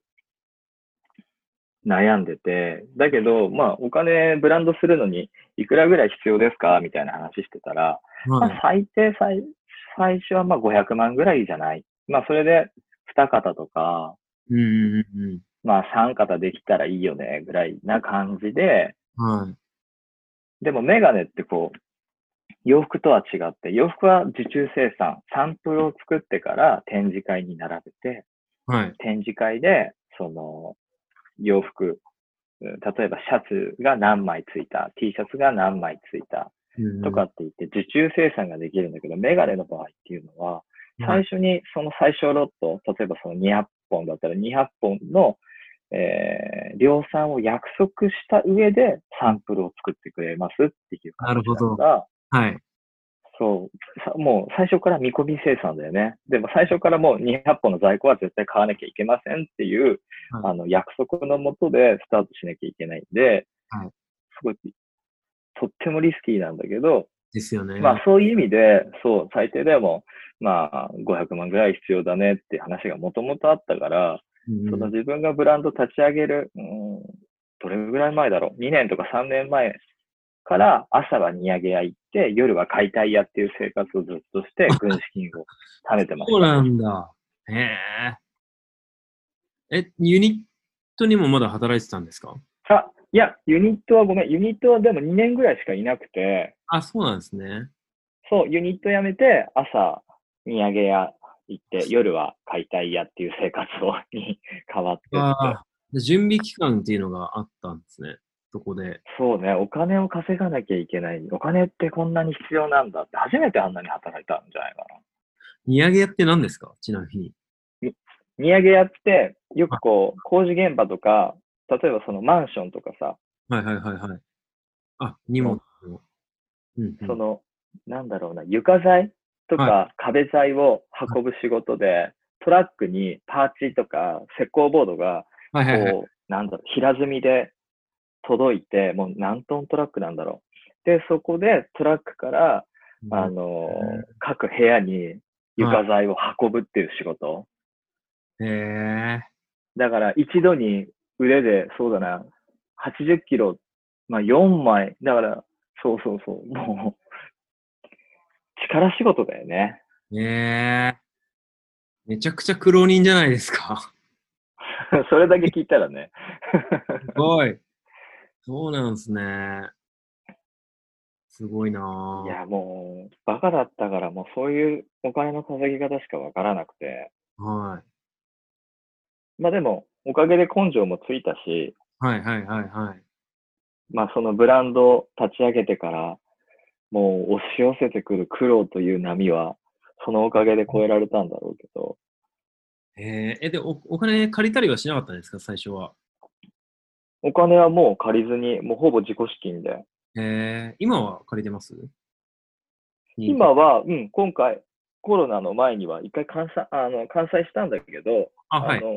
Speaker 2: 悩んでて、だけど、まあ、お金、ブランドするのに、いくらぐらい必要ですか？みたいな話してたら、ま
Speaker 1: はい
Speaker 2: あ、最低最、最初はまあ500万ぐらいじゃない。まあ、それで2型とか、
Speaker 1: うんうん
Speaker 2: まあ3型できたらいいよね、ぐらいな感じで。でもメガネってこう、洋服とは違って、洋服は受注生産、サンプルを作ってから展示会に並べて、
Speaker 1: はい。
Speaker 2: 展示会で、その、洋服、うん例えばシャツが何枚ついた、T シャツが何枚ついた、
Speaker 1: うん
Speaker 2: とかって言って受注生産ができるんだけど、メガネの場合っていうのは、最初にその最小ロット、例えばその200本だったら200本の、えー量産を約束した上でサンプルを作ってくれますっていう感じだから、
Speaker 1: はい。
Speaker 2: そうさ、もう最初から見込み生産だよね。でも最初からもう200本の在庫は絶対買わなきゃいけませんっていう、
Speaker 1: はい
Speaker 2: あの約束のもとでスタートしなきゃいけないんで、
Speaker 1: はい
Speaker 2: すごい、とってもリスキーなんだけど、
Speaker 1: ですよね。
Speaker 2: まあそういう意味で、そう、最低でも、まあ500万ぐらい必要だねって話がもともとあったから、
Speaker 1: うん
Speaker 2: その自分がブランド立ち上げる、うん、どれぐらい前だろう ?2 年とか3年前から朝は荷上げ屋行って、夜は解体屋っていう生活をずっとして、軍資金を貯めてまし
Speaker 1: そうなんだ。へえ。え、ユニットにもまだ働いてたんですか？
Speaker 2: た。あ、いや、ユニットはごめん、ユニットはでも2年ぐらいしかいなくて、
Speaker 1: あ、そうなんですね。
Speaker 2: そう、ユニット辞めて、朝、荷上げ屋行って、夜は解体屋っていう生活を に変わってって。
Speaker 1: 準備期間っていうのがあったんですね。そこで。
Speaker 2: そうね、お金を稼がなきゃいけない。お金ってこんなに必要なんだって、初めてあんなに働いたんじゃないかな。
Speaker 1: 荷上げ屋って何ですか？ちなみに。
Speaker 2: 荷上げ屋って、よくこう、工事現場とか、例えばそのマンションとかさ、
Speaker 1: はいはいはいはい。あ、荷物の。うん、うん。
Speaker 2: その、なんだろうな、床材とか壁材を運ぶ仕事で、トラックにパーチとか石膏ボードが、
Speaker 1: はいはいはい。
Speaker 2: こう、なんだろう、平積みで届いて、もう何トントラックなんだろう。で、そこでトラックから、あのー各部屋に床材を運ぶっていう仕事。
Speaker 1: へえ。
Speaker 2: だから一度に腕で、そうだな、80キロ、まあ4枚。だから、そうそうそう、もう、力仕事だよね。
Speaker 1: へえ。めちゃくちゃ苦労人じゃないですか。
Speaker 2: それだけ聞いたらね。
Speaker 1: すごい。そうなんですね。すごいないぁ。
Speaker 2: や、もう、バカだったから、もうそういうお金の稼ぎ方しかわからなくて。
Speaker 1: はい。
Speaker 2: まあでも、おかげで根性もついたし、
Speaker 1: はいはいはいはい。
Speaker 2: まあそのブランドを立ち上げてから、もう押し寄せてくる苦労という波は、そのおかげで超えられたんだろうけど、
Speaker 1: えー、え、でお、お金借りたりはしなかったんですか、最初は。
Speaker 2: お金はもう借りずに、もうほぼ自己資金で。
Speaker 1: えー、今は借りてます？
Speaker 2: 今は、うん、今回、コロナの前には一回完済、あの、完済したんだけど、
Speaker 1: あ、はい。
Speaker 2: のー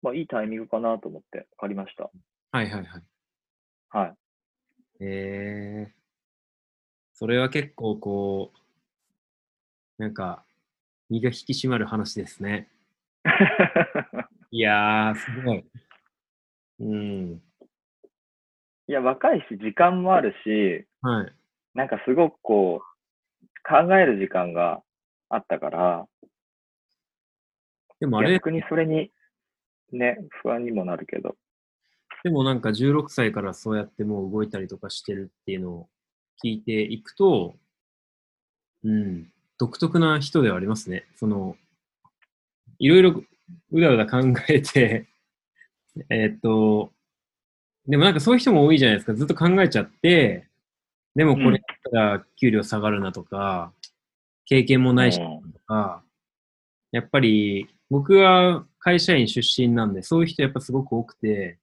Speaker 2: まあいいタイミングかなと思って借りました。
Speaker 1: はいはいはい。
Speaker 2: はい。
Speaker 1: えー、それは結構こう、なんか、身が引き締まる話ですね。いやー、すごい。うん。
Speaker 2: いや、若いし、時間もあるし、
Speaker 1: はい。
Speaker 2: なんかすごくこう、考える時間があったから、
Speaker 1: でもあれ、
Speaker 2: 逆にそれに、ね、不安にもなるけど。
Speaker 1: でもなんか16歳からそうやってもう動いたりとかしてるっていうのを聞いていくと、うん、独特な人ではありますね。その、いろいろうだうだ考えて、えーっと、でもなんかそういう人も多いじゃないですか。ずっと考えちゃって、でもこれだったら給料下がるなとか、経験もないし
Speaker 2: うん
Speaker 1: とか、やっぱり僕は会社員出身なんで、そういう人やっぱすごく多くて、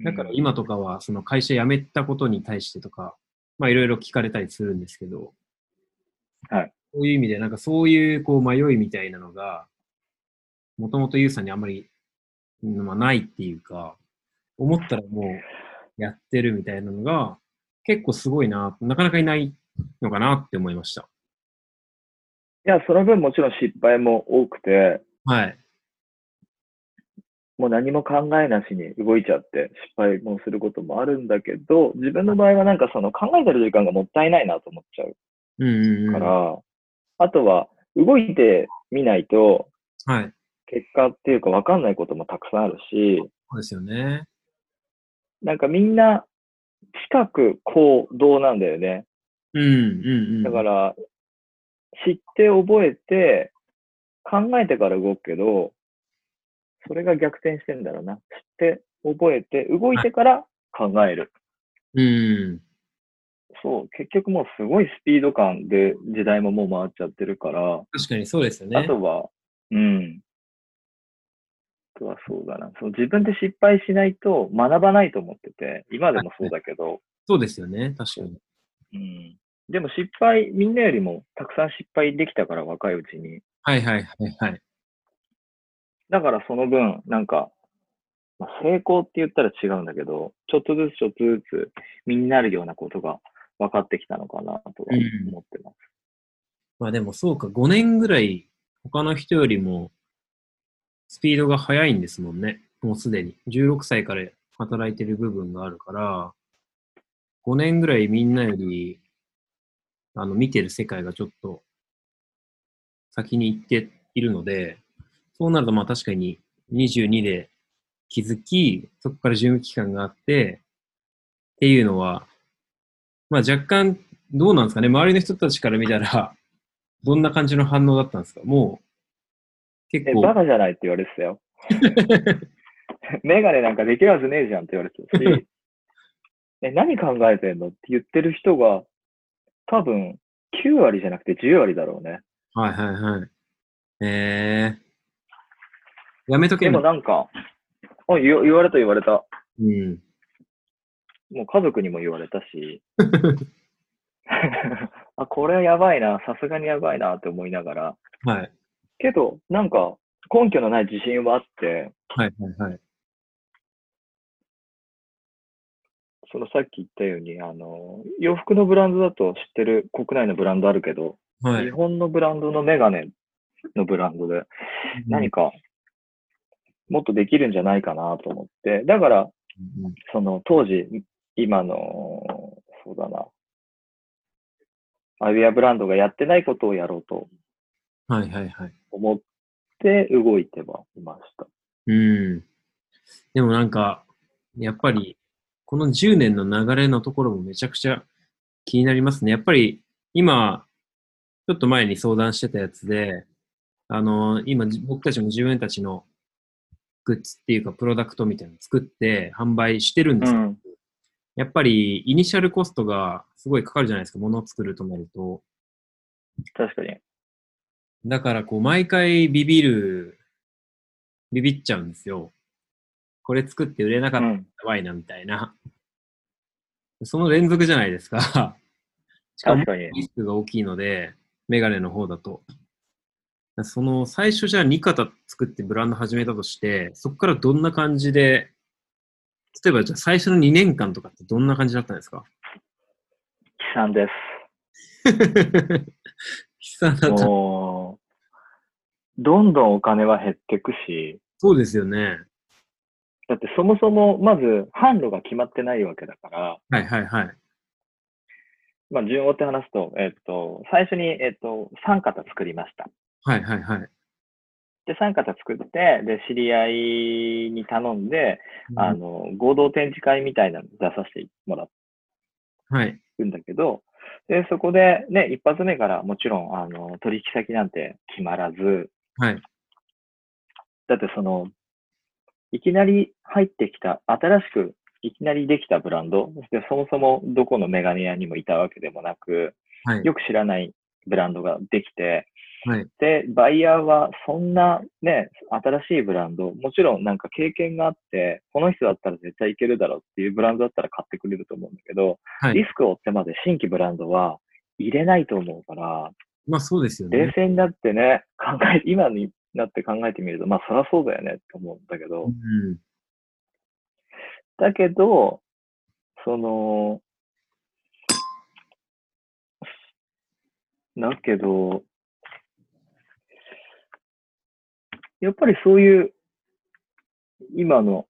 Speaker 1: だから今とかはその会社辞めたことに対してとか、まあいろいろ聞かれたりするんですけど、
Speaker 2: はい。
Speaker 1: そういう意味で、なんかそういうこう迷いみたいなのが、もともとユウさんにあんまり、うんまあ、ないっていうか、思ったらもうやってるみたいなのが、結構すごいな、なかなかいないのかなって思いました。
Speaker 2: いや、その分もちろん失敗も多くて、
Speaker 1: はい。
Speaker 2: もう何も考えなしに動いちゃって失敗もすることもあるんだけど、自分の場合はなんかその考えてる時間がもったいないなと思っちゃう
Speaker 1: うんうんうん。
Speaker 2: から、あとは動いてみないと
Speaker 1: はい。
Speaker 2: 結果っていうか分かんないこともたくさんあるし、
Speaker 1: そうですよね。
Speaker 2: なんかみんな近く行動なんだよね。
Speaker 1: うんうんうん。
Speaker 2: だから、知って覚えて、考えてから動くけど、それが逆転してんだろうな。知って覚えて、動いてから考える。
Speaker 1: うん。
Speaker 2: そう、結局もうすごいスピード感で時代ももう回っちゃってるから、
Speaker 1: 確かにそうですよね。
Speaker 2: あとは、うん。あとはそうだな。そう自分で失敗しないと学ばないと思ってて、今でもそうだけど、
Speaker 1: そうですよね。確かに。
Speaker 2: うん。でも失敗、みんなよりもたくさん失敗できたから、若いうちに。
Speaker 1: はいはいはいはい。
Speaker 2: だからその分、なんか、まあ、成功って言ったら違うんだけど、ちょっとずつちょっとずつ身になるようなことが分かってきたのかなとは
Speaker 1: うん
Speaker 2: 思ってます。
Speaker 1: まあでもそうか、5年ぐらい他の人よりもスピードが速いんですもんね。もうすでに。16歳から働いてる部分があるから、5年ぐらいみんなより、あの、見てる世界がちょっと先に行っているので、そうなるとまあ確かに22で気づき、そこから準備期間があって、っていうのは、まあ若干どうなんですかね、周りの人たちから見たら、どんな感じの反応だったんですかもうう、結
Speaker 2: え、
Speaker 1: 構、
Speaker 2: バカじゃないって言われてたよ。メガネなんかできるはずねえじゃんって言われてたし、え、何考えてんの？って言ってる人が、多分9割じゃなくて10割だろうね。
Speaker 1: はいはいはい。えー、やめとけ
Speaker 2: でもなんか、あ言わ言われた言われた。
Speaker 1: うん。
Speaker 2: もう家族にも言われたし、あ、これはやばいな、さすがにやばいなって思いながら、
Speaker 1: はい。
Speaker 2: けど、なんか、根拠のない自信はあって、
Speaker 1: はいはいはい。
Speaker 2: そのさっき言ったように、あの、洋服のブランドだと知ってる国内のブランドあるけど、
Speaker 1: はい
Speaker 2: 日。本のブランドのメガネのブランドで、何か、もっとできるんじゃないかなと思って、だから、
Speaker 1: うん
Speaker 2: その当時、今の、そうだな、アイウェアブランドがやってないことをやろうと
Speaker 1: はいはいはい。
Speaker 2: 思って動いてはいました。
Speaker 1: うん。でもなんか、やっぱり、この10年の流れのところもめちゃくちゃ気になりますね。やっぱり、今、ちょっと前に相談してたやつで、あの、今、じ僕たちも自分たちのグッズっていうか、プロダクトみたいなの作って販売してるんですけど、
Speaker 2: うん
Speaker 1: やっぱり、イニシャルコストがすごいかかるじゃないですか、物を作るとなると。
Speaker 2: 確かに。
Speaker 1: だから、こう、毎回ビビる、ビビっちゃうんですよ。これ作って売れなかったらや
Speaker 2: うん。
Speaker 1: ばいな、みたいな。その連続じゃないですか。しかも
Speaker 2: 確かに。
Speaker 1: リスクが大きいので、メガネの方だと。その、最初じゃあ2型作ってブランド始めたとして、そこからどんな感じで、例えばじゃあ最初の2年間とかってどんな感じだったんですか？
Speaker 2: 悲惨で
Speaker 1: 悲惨だ
Speaker 2: す。
Speaker 1: った。
Speaker 2: もう、どんどんお金は減ってくし、
Speaker 1: そうですよね。
Speaker 2: だってそもそもまず販路が決まってないわけだから、
Speaker 1: はいはいはい。
Speaker 2: まあ順を追って話すと、えっと、最初に、えっと、3型作りました。
Speaker 1: はいはいはい。
Speaker 2: で、3型作って、で、知り合いに頼んで、あの、合同展示会みたいなの出させてもら
Speaker 1: はい。
Speaker 2: うんだけど、で、そこでね、一発目からもちろん、あの、取引先なんて決まらず、
Speaker 1: はい。
Speaker 2: だってその、いきなり入ってきた、新しくいきなりできたブランド、でそもそもどこのメガネ屋にもいたわけでもなく、
Speaker 1: はい。
Speaker 2: よく知らないブランドができて、
Speaker 1: はい。
Speaker 2: で、バイヤーはそんなね、新しいブランド、もちろんなんか経験があって、この人だったら絶対いけるだろうっていうブランドだったら買ってくれると思うんだけど、
Speaker 1: はい
Speaker 2: リスクを負ってまで新規ブランドは入れないと思うから、
Speaker 1: まあそうですよね。
Speaker 2: 冷静になってね、考え、今になって考えてみると、まあそりゃそうだよねって思うんだけど、
Speaker 1: うん。
Speaker 2: だけど、その、だけど、やっぱりそういう、今の、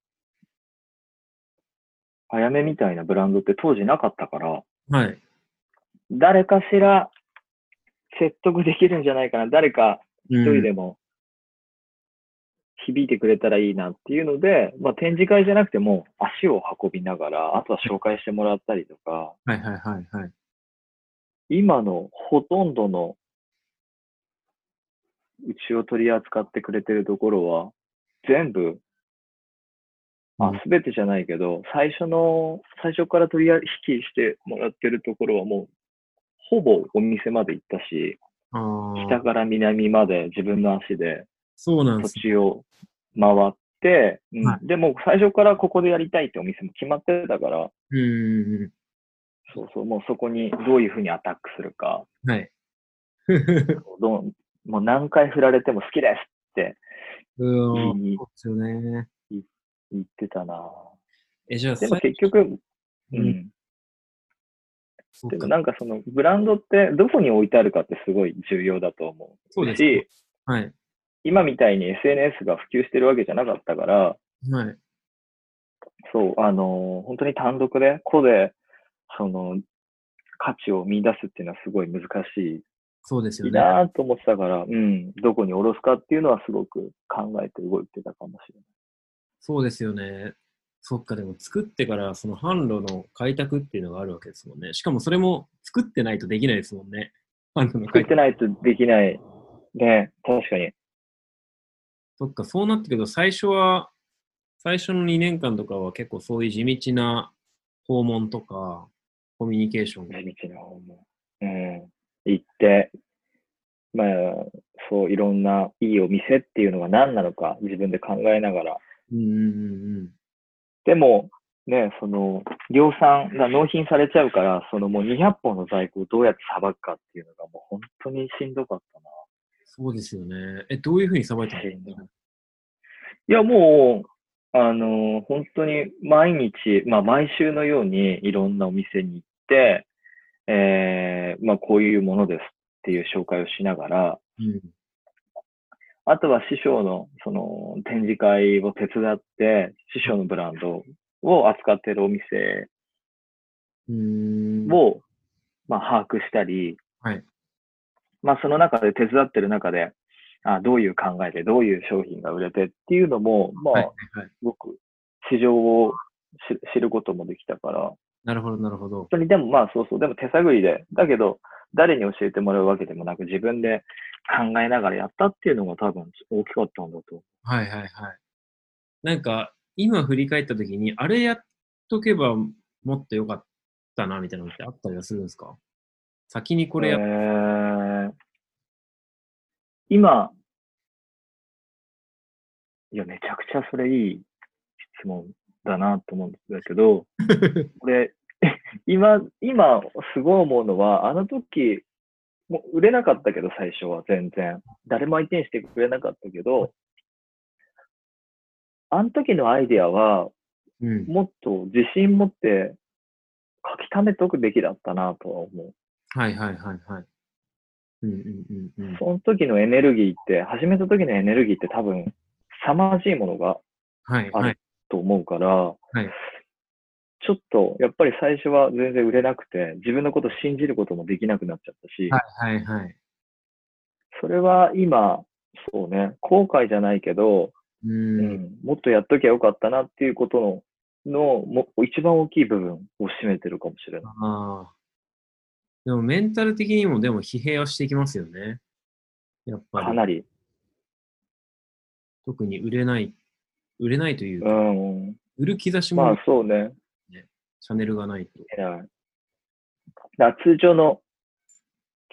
Speaker 2: あやめみたいなブランドって当時なかったから、
Speaker 1: はい。
Speaker 2: 誰かしら説得できるんじゃないかな、誰か
Speaker 1: 一
Speaker 2: 一人でも響いてくれたらいいなっていうので、まあ、展示会じゃなくても足を運びながら、あとは紹介してもらったりとか、
Speaker 1: はい。はいはいはい。
Speaker 2: 今のほとんどのうちを取り扱ってくれてるところは、全部、あ
Speaker 1: うん、
Speaker 2: すべてじゃないけど、最初の、最初から取り引きしてもらってるところはもう、ほぼお店まで行ったし。北から南まで自分の足で土
Speaker 1: そうなんです。
Speaker 2: 地を回って、うん
Speaker 1: は
Speaker 2: でも最初からここでやりたいってお店も決まってたから、
Speaker 1: うん
Speaker 2: そうそう、もうそこにどういうふうにアタックするか、
Speaker 1: ん。はい。
Speaker 2: どうもう何回振られても好きですって
Speaker 1: うん。
Speaker 2: いい
Speaker 1: そうですよね。
Speaker 2: 言ってたな
Speaker 1: え、じゃあ、
Speaker 2: でも
Speaker 1: 最
Speaker 2: 結局、う
Speaker 1: うん
Speaker 2: ん。でもなんかそのブランドってどこに置いてあるかってすごい重要だと思う。
Speaker 1: そうです
Speaker 2: し、
Speaker 1: はい。
Speaker 2: 今みたいに SNS が普及してるわけじゃなかったから、
Speaker 1: はい。
Speaker 2: そう、あのー本当に単独で、個で、その、価値を見出すっていうのはすごい難しい
Speaker 1: そうですよね。
Speaker 2: なと思ってたから、うん、どこに下ろすかっていうのはすごく考えて動いてたかもしれない。
Speaker 1: そうですよね。そっか、でも作ってからその販路の開拓っていうのがあるわけですもんね。しかもそれも作ってないとできないですもんね。販路の
Speaker 2: 作
Speaker 1: 開拓。
Speaker 2: ってないとできない。ね、確かに。
Speaker 1: そっか、そうなってくると最初は、最初の2年間とかは結構そういう地道な訪問とか、コミュニケーションが。
Speaker 2: 地道な方も。うん。行って、まあ、そう、いろんないいお店っていうのが何なのか自分で考えながら。
Speaker 1: うんうんうん
Speaker 2: でも、ね、その、量産が納品されちゃうから、そのもう200本の在庫をどうやってさばくかっていうのがもう本当にしんどかったな。
Speaker 1: そうですよね。え、どういうふうにさばいたんですか？
Speaker 2: いや、もう、あの、本当に毎日、まあ毎週のようにいろんなお店に行って、えー、まあこういうものですっていう紹介をしながら、
Speaker 1: うん。
Speaker 2: あとは師匠のその展示会を手伝って、師匠のブランドを扱っているお店。を、まあ、把握したり、
Speaker 1: はい
Speaker 2: まあその中で手伝ってる中で、あどういう考えでどういう商品が売れてっていうのも、まあ、
Speaker 1: はいはい。
Speaker 2: すごく市場を知知ることもできたから、
Speaker 1: なるほど、なるほど
Speaker 2: 本。当にでもまあそうそう、でも手探りで、だけど誰に教えてもらうわけでもなく自分で考えながらやったっていうのが多分大きかったんだと。
Speaker 1: はいはいはい。なんか、今振り返ったときに、あれやっとけばもっと良かったな、みたいなのってあったりはするんですか？先にこれやっ、
Speaker 2: えー今、いや、めちゃくちゃそれいい質問だなと思うんだけど、これ、今、今、すごい思うのは、あの時、もう売れなかったけど、最初は全然。誰も相手にしてくれなかったけど、あの時のアイデアは、
Speaker 1: うん。
Speaker 2: もっと自信持って書き溜めとくべきだったなとは思う。
Speaker 1: はいはいはいはい。うんうんうんうん。
Speaker 2: その時のエネルギーって、始めた時のエネルギーって多分、凄まじいものがある
Speaker 1: はいはい。
Speaker 2: と思うから、
Speaker 1: はい
Speaker 2: ちょっと、やっぱり最初は全然売れなくて、自分のことを信じることもできなくなっちゃったし、
Speaker 1: はいはいはい。
Speaker 2: それは今、そうね、後悔じゃないけど、
Speaker 1: う。
Speaker 2: うんん、もっとやっときゃよかったなっていうことの、のも一番大きい部分を占めてるかもしれない。
Speaker 1: ああ。でもメンタル的にもでも疲弊はしていきますよね。やっぱり。
Speaker 2: かなり。
Speaker 1: 特に売れない、売れないという
Speaker 2: う
Speaker 1: か、
Speaker 2: ん。
Speaker 1: 売る兆しも
Speaker 2: まあそうね。
Speaker 1: チャンネルがないと。
Speaker 2: だ通常の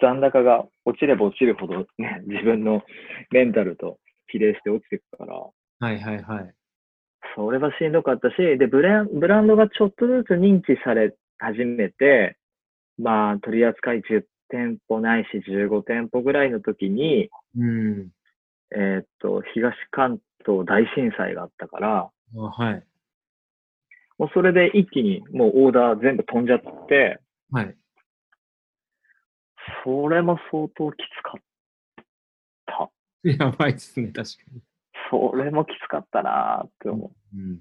Speaker 2: 残高が落ちれば落ちるほど、ね、自分のメンタルと比例して落ちていくから、
Speaker 1: はいはいはい。
Speaker 2: それはしんどかったし、で、ブランブランドがちょっとずつ認知され始めて、まあ、取り扱い10店舗ないし15店舗ぐらいの時に、
Speaker 1: うん。
Speaker 2: えーっと、東関東大震災があったから、
Speaker 1: あはい。
Speaker 2: もうそれで一気にもうオーダー全部飛んじゃって、
Speaker 1: はい。
Speaker 2: それも相当きつかった。
Speaker 1: やばいですね、確かに。
Speaker 2: それもきつかったなーって思
Speaker 1: うん。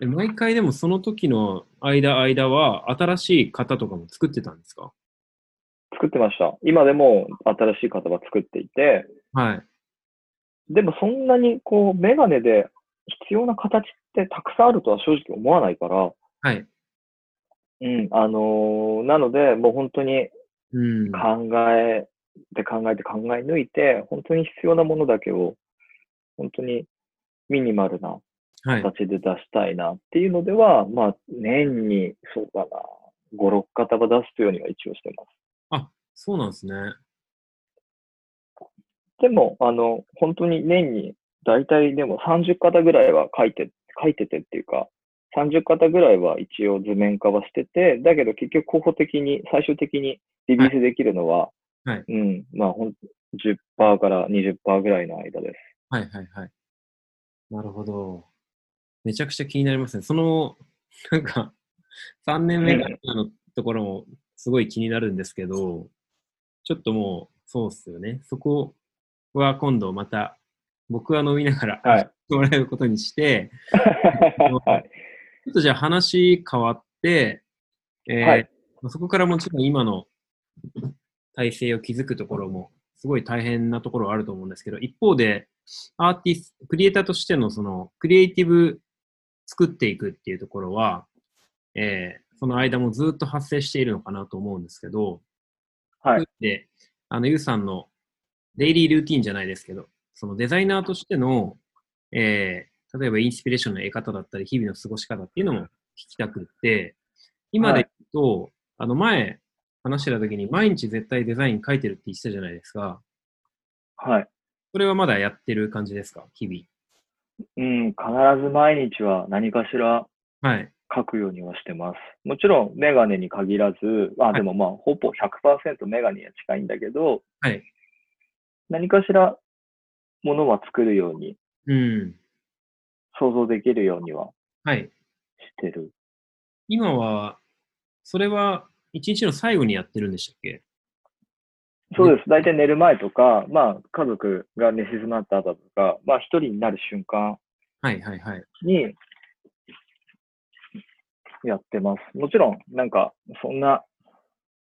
Speaker 1: え毎回でもその時の間間は新しい型とかも作ってたんですか？
Speaker 2: う。作ってました。今でも新しい型は作っていて、
Speaker 1: はい。
Speaker 2: でもそんなにこう、メガネで必要な形ってたくさんあるとは正直思わないから、
Speaker 1: はい。
Speaker 2: うん、あのーなので、もう本当に
Speaker 1: うん。
Speaker 2: 考えて考えて考え抜いて、本当に必要なものだけを、本当にミニマルな
Speaker 1: はい。
Speaker 2: 形で出したいなっていうのでは、まあ、年に、そうだな、5、6型は出すようには一応してます。
Speaker 1: あ、そうなんですね。
Speaker 2: でも、あの、本当に年に、だいたいでも30型ぐらいは書いて、書いててっていうか、30型ぐらいは一応図面化はしてて、だけど結局候補的に、最終的にリリースできるのは、
Speaker 1: はい
Speaker 2: うん、まあ、ほん10%から20%ぐらいの間です。
Speaker 1: はいはいはい。なるほど。めちゃくちゃ気になりますね。その、なんか、3年目のところもすごい気になるんですけど、ちょっともう、そうっすよね。そこは今度また、僕は飲みながら、
Speaker 2: はい。
Speaker 1: もらえることにして、
Speaker 2: はい。
Speaker 1: ちょっとじゃあ話変わって、えー
Speaker 2: はい
Speaker 1: まあそこからもちろん今の体制を築くところもすごい大変なところはあると思うんですけど、一方でアーティスト、クリエイターとしてのそのクリエイティブ作っていくっていうところは、えーその間もずっと発生しているのかなと思うんですけど、
Speaker 2: はい。
Speaker 1: で、あの、ゆうさんのデイリールーティンじゃないですけど、そのデザイナーとしての、えー例えばインスピレーションの得方だったり、日々の過ごし方っていうのも聞きたくって、今で言うと、あの前話してた時に毎日絶対デザイン書いてるって言ってたじゃないですか。
Speaker 2: はい。
Speaker 1: それはまだやってる感じですか？日
Speaker 2: うん、必ず毎日は何かしら
Speaker 1: 々。はい。
Speaker 2: 書くようにはしてます。もちろん、メガネに限らず、あ、
Speaker 1: い
Speaker 2: でもまあ、ほぼ100%メガネには近いんだけど、
Speaker 1: はい。
Speaker 2: 何かしらものは作るように、
Speaker 1: うん。
Speaker 2: 想像できるようには
Speaker 1: はい。
Speaker 2: してる。
Speaker 1: 今は、それは一日の最後にやってるんでしたっけ？
Speaker 2: そうです。大体寝る前とか、まあ、家族が寝静まった後とか、まあ、一人になる瞬間
Speaker 1: はいはいはい。
Speaker 2: にやってます。もちろん、なんか、そんな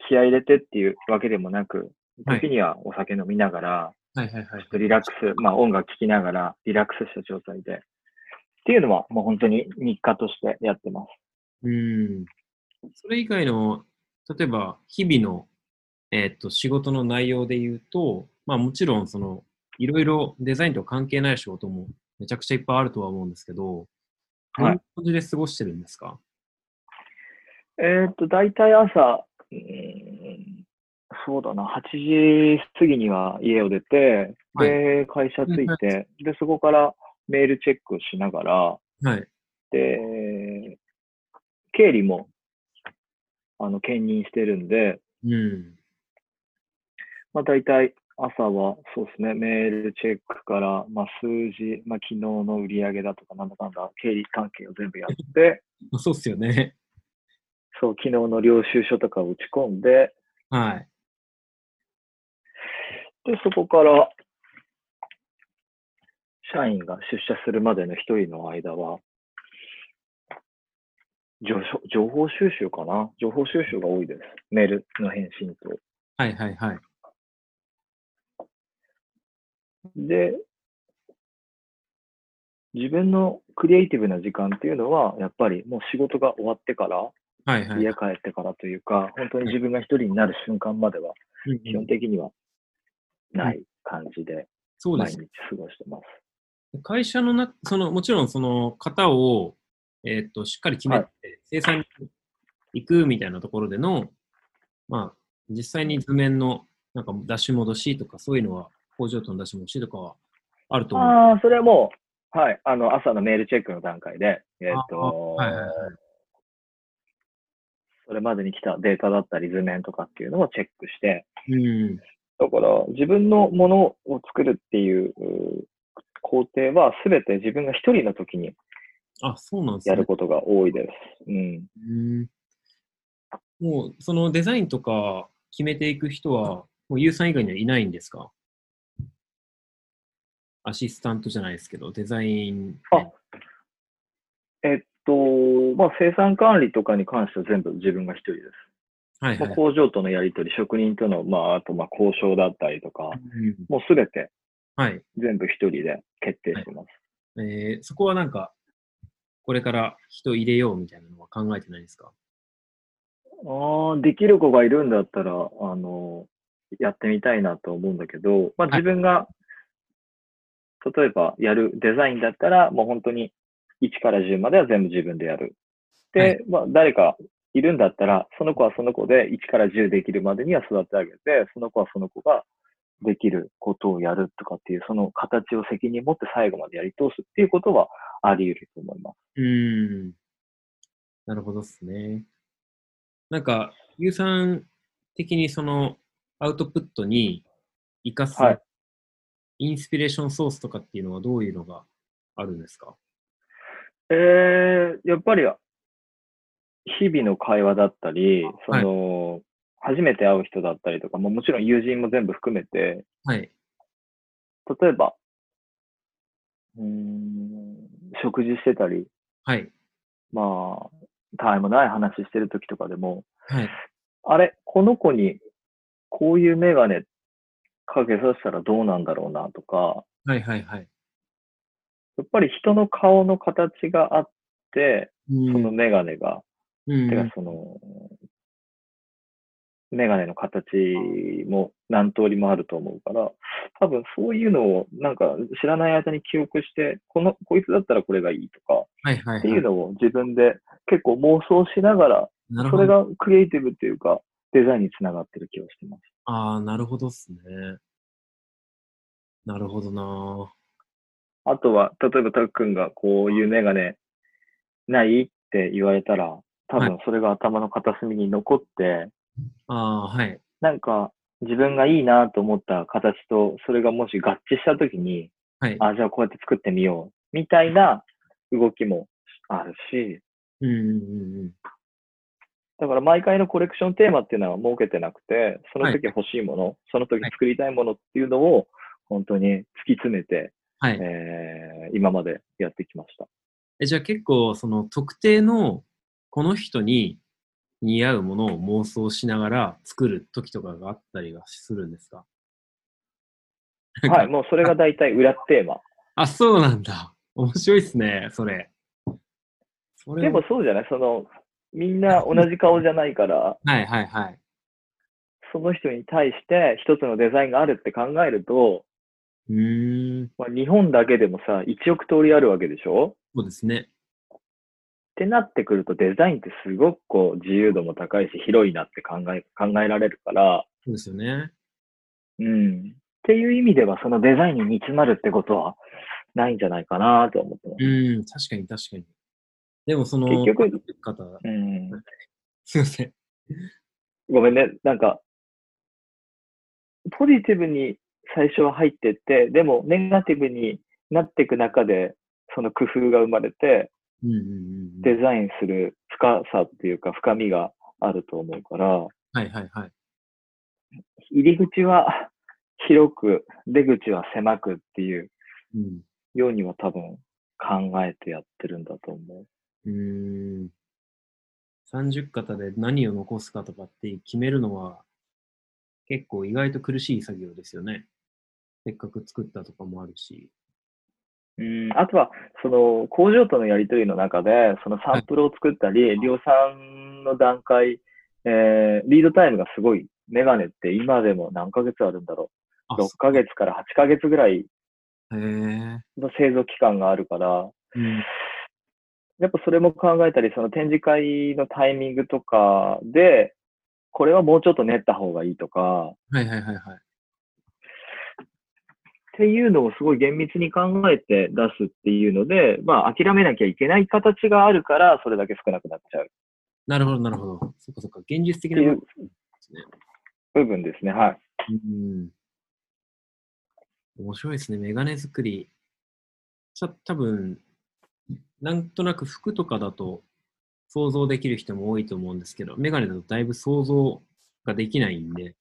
Speaker 2: 気合い入れてっていうわけでもなく、
Speaker 1: はい
Speaker 2: 時にはお酒飲みながら、
Speaker 1: はいはいはい。
Speaker 2: リラックス、まあ音楽聴きながらリラックスした状態で。っていうのはもう本当に日課としてやってます。
Speaker 1: うん。それ以外の、例えば日々の、えーっと仕事の内容で言うと、まあもちろんその、いろいろデザインと関係ない仕事もめちゃくちゃいっぱいあるとは思うんですけど、どん
Speaker 2: は
Speaker 1: ない感じで過ごしてるんですか？
Speaker 2: えーっと、大体朝、うーんそうだな、8時過ぎには家を出て、で、会社着いて、で、そこからメールチェックをしながら、
Speaker 1: はい。
Speaker 2: で、経理も、あの、兼任してるんで、
Speaker 1: うん。
Speaker 2: まあ大体朝はそうですね、メールチェックから、まあ数字、まあ昨日の売り上げだとかなんだかんだ経理関係を全部やって、
Speaker 1: まあそうっすよね。
Speaker 2: そう、昨日の領収書とかを打ち込んで、
Speaker 1: はい。
Speaker 2: で、そこから、社員が出社するまでの一人の間は、情報情報収集かな？情報収集が多いです。メールの返信と。
Speaker 1: はいはいはい。
Speaker 2: で、自分のクリエイティブな時間っていうのは、やっぱりもう仕事が終わってから、
Speaker 1: ははいはい。
Speaker 2: 家帰ってからというか、本当に自分が一人になる瞬間までは、基本的にはない感じで、毎。日過ごしてます。
Speaker 1: 会社のな、その、もちろんその型を、えーっと、しっかり決めて、
Speaker 2: は
Speaker 1: 生産に行くみたいなところでの、まあ、実際に図面の、なんか出し戻しとか、そういうのは、工場との出し戻しとかはあると思う。
Speaker 2: ああ、それはもう、はい、あの、朝のメールチェックの段階で、えっ、と、
Speaker 1: あはいはいはい
Speaker 2: それまでに来たデータだったり図面とかっていうのをチェックして、
Speaker 1: うん。
Speaker 2: だから自分のものを作るっていうう工程は全て自分が一人の時に
Speaker 1: あ、そうなんですね
Speaker 2: やる。ことが多いです。うん。
Speaker 1: うんもう、そのデザインとか決めていく人は、もう、ユウさん以外にはいないんですか？アシスタントじゃないですけど、デザイン。
Speaker 2: あえっと、まあ、生産管理とかに関しては全部自分が一人です。まあ、
Speaker 1: はいはい。
Speaker 2: 工場とのやり取り、職人との、まあ、あと、まあ、交渉だったりとか、
Speaker 1: うん
Speaker 2: もうすべて
Speaker 1: はい。
Speaker 2: 全部一人で決定してます。
Speaker 1: えーそこはなんか、これから人入れようみたいなのは考えてないですか？
Speaker 2: ああ、できる子がいるんだったら、あの、やってみたいなと思うんだけど、まあ、
Speaker 1: はい
Speaker 2: 自分が、例えばやるデザインだったら、もう本当に1から10までは全部自分でやる。で、
Speaker 1: はい
Speaker 2: まあ、誰かいるんだったら、その子はその子で1から10できるまでには育て上げて、その子はその子ができることをやるとかっていう、その形を責任持って最後までやり通すっていうことはあり得ると思います。
Speaker 1: うーん。なるほどですね。なんか、ユウさん的にそのアウトプットに活かす
Speaker 2: はい
Speaker 1: インスピレーションソースとかっていうのはどういうのがあるんですか？
Speaker 2: えー、やっぱり、日々の会話だったり、その、初めて会う人だったりとか、ももちろん友人も全部含めて、
Speaker 1: はい。
Speaker 2: 例えば、うーん、食事してたり、
Speaker 1: はい。
Speaker 2: まあ、たわいもない話してる時とかでも、
Speaker 1: はい。
Speaker 2: あれ、この子にこういうメガネかけさせたらどうなんだろうなとか、
Speaker 1: はいはいはい。
Speaker 2: やっぱり人の顔の形があって、
Speaker 1: うん
Speaker 2: そのメガネが
Speaker 1: うん
Speaker 2: てか、その、メガネの形も何通りもあると思うから、多分そういうのをなんか知らない間に記憶して、この、こいつだったらこれがいいとか、
Speaker 1: はいはい、はい。
Speaker 2: っていうのを自分で結構妄想しながら。それがクリエイティブっていうか、デザインにつながってる気がしてます。
Speaker 1: ああ、なるほどっすね。なるほどな
Speaker 2: あとは、例えばたっくんがこういうメガネないって言われたら、多
Speaker 1: は
Speaker 2: 分それが頭の片隅に残って、
Speaker 1: ああ、はい。
Speaker 2: なんか、自分がいいなと思った形と、それがもし合致したときに、
Speaker 1: はい。
Speaker 2: あ、じゃあこうやって作ってみよう、みたいな動きもあるし、
Speaker 1: うんうんうんうん。
Speaker 2: だから毎回のコレクションテーマっていうのは設けてなくて、その時欲しいもの、その時作りたいものっていうのを、本当に突き詰めて、
Speaker 1: はい。
Speaker 2: えー今までやってきました。
Speaker 1: えじゃあ結構、その特定のこの人に似合うものを妄想しながら作る時とかがあったりはするんですか？
Speaker 2: はい、もうそれが大体裏テーマ。
Speaker 1: あ、そうなんだ。面白いっすね、それ。それ
Speaker 2: でもそうじゃない？その、みんな同じ顔じゃないから、
Speaker 1: はいはいはい。
Speaker 2: その人に対して一つのデザインがあるって考えると、
Speaker 1: うーん、
Speaker 2: まあ、日本だけでもさ、1億通りあるわけでしょ？
Speaker 1: そうですね。
Speaker 2: ってなってくるとデザインってすごくこう自由度も高いし広いなって考え、考えられるから、
Speaker 1: そうですよね。
Speaker 2: うん。っていう意味ではそのデザインに煮詰まるってことはないんじゃないかなと思ってます。
Speaker 1: うん、確かに確かに。でもその、
Speaker 2: 結局
Speaker 1: 方、
Speaker 2: うん。
Speaker 1: すいません。
Speaker 2: ごめんね。なんか、ポジティブに最初は入ってって、でもネガティブになっていく中で、その工夫が生まれて。デザインする深さっていうか深みがあると思うから、
Speaker 1: はいはいはい。
Speaker 2: 入り口は広く、出口は狭くっていう
Speaker 1: うん。
Speaker 2: ようには多分考えてやってるんだと思う。
Speaker 1: うーん。30型で何を残すかとかって決めるのは結構意外と苦しい作業ですよね。せっかく作ったとかもあるし。
Speaker 2: うん、あとは、その工場とのやりとりの中で、そのサンプルを作ったり、量産産の段階、えー、リードタイムがすごい、メガネって今でも何ヶ月あるんだろ
Speaker 1: あ
Speaker 2: う。6ヶ月から8ヶ月ぐらい。の製造期間があるから、
Speaker 1: うん。
Speaker 2: やっぱそれも考えたり、その展示会のタイミングとかで、これはもうちょっと練った方がいいとか、
Speaker 1: はいはいはいはい。
Speaker 2: っていうのをすごい厳密に考えて出すっていうので、まあ諦めなきゃいけない形があるから、それだけ少なくなっちゃうっ
Speaker 1: なるほどなるほど。そっかそっか。現実的な部分ですね。
Speaker 2: 部分ですね。はい。
Speaker 1: うん。面白いですね。メガネ作り。ちょ多分なんとなく服とかだと想像できる人も多いと思うんですけど、メガネだとだいぶ想像ができないんで、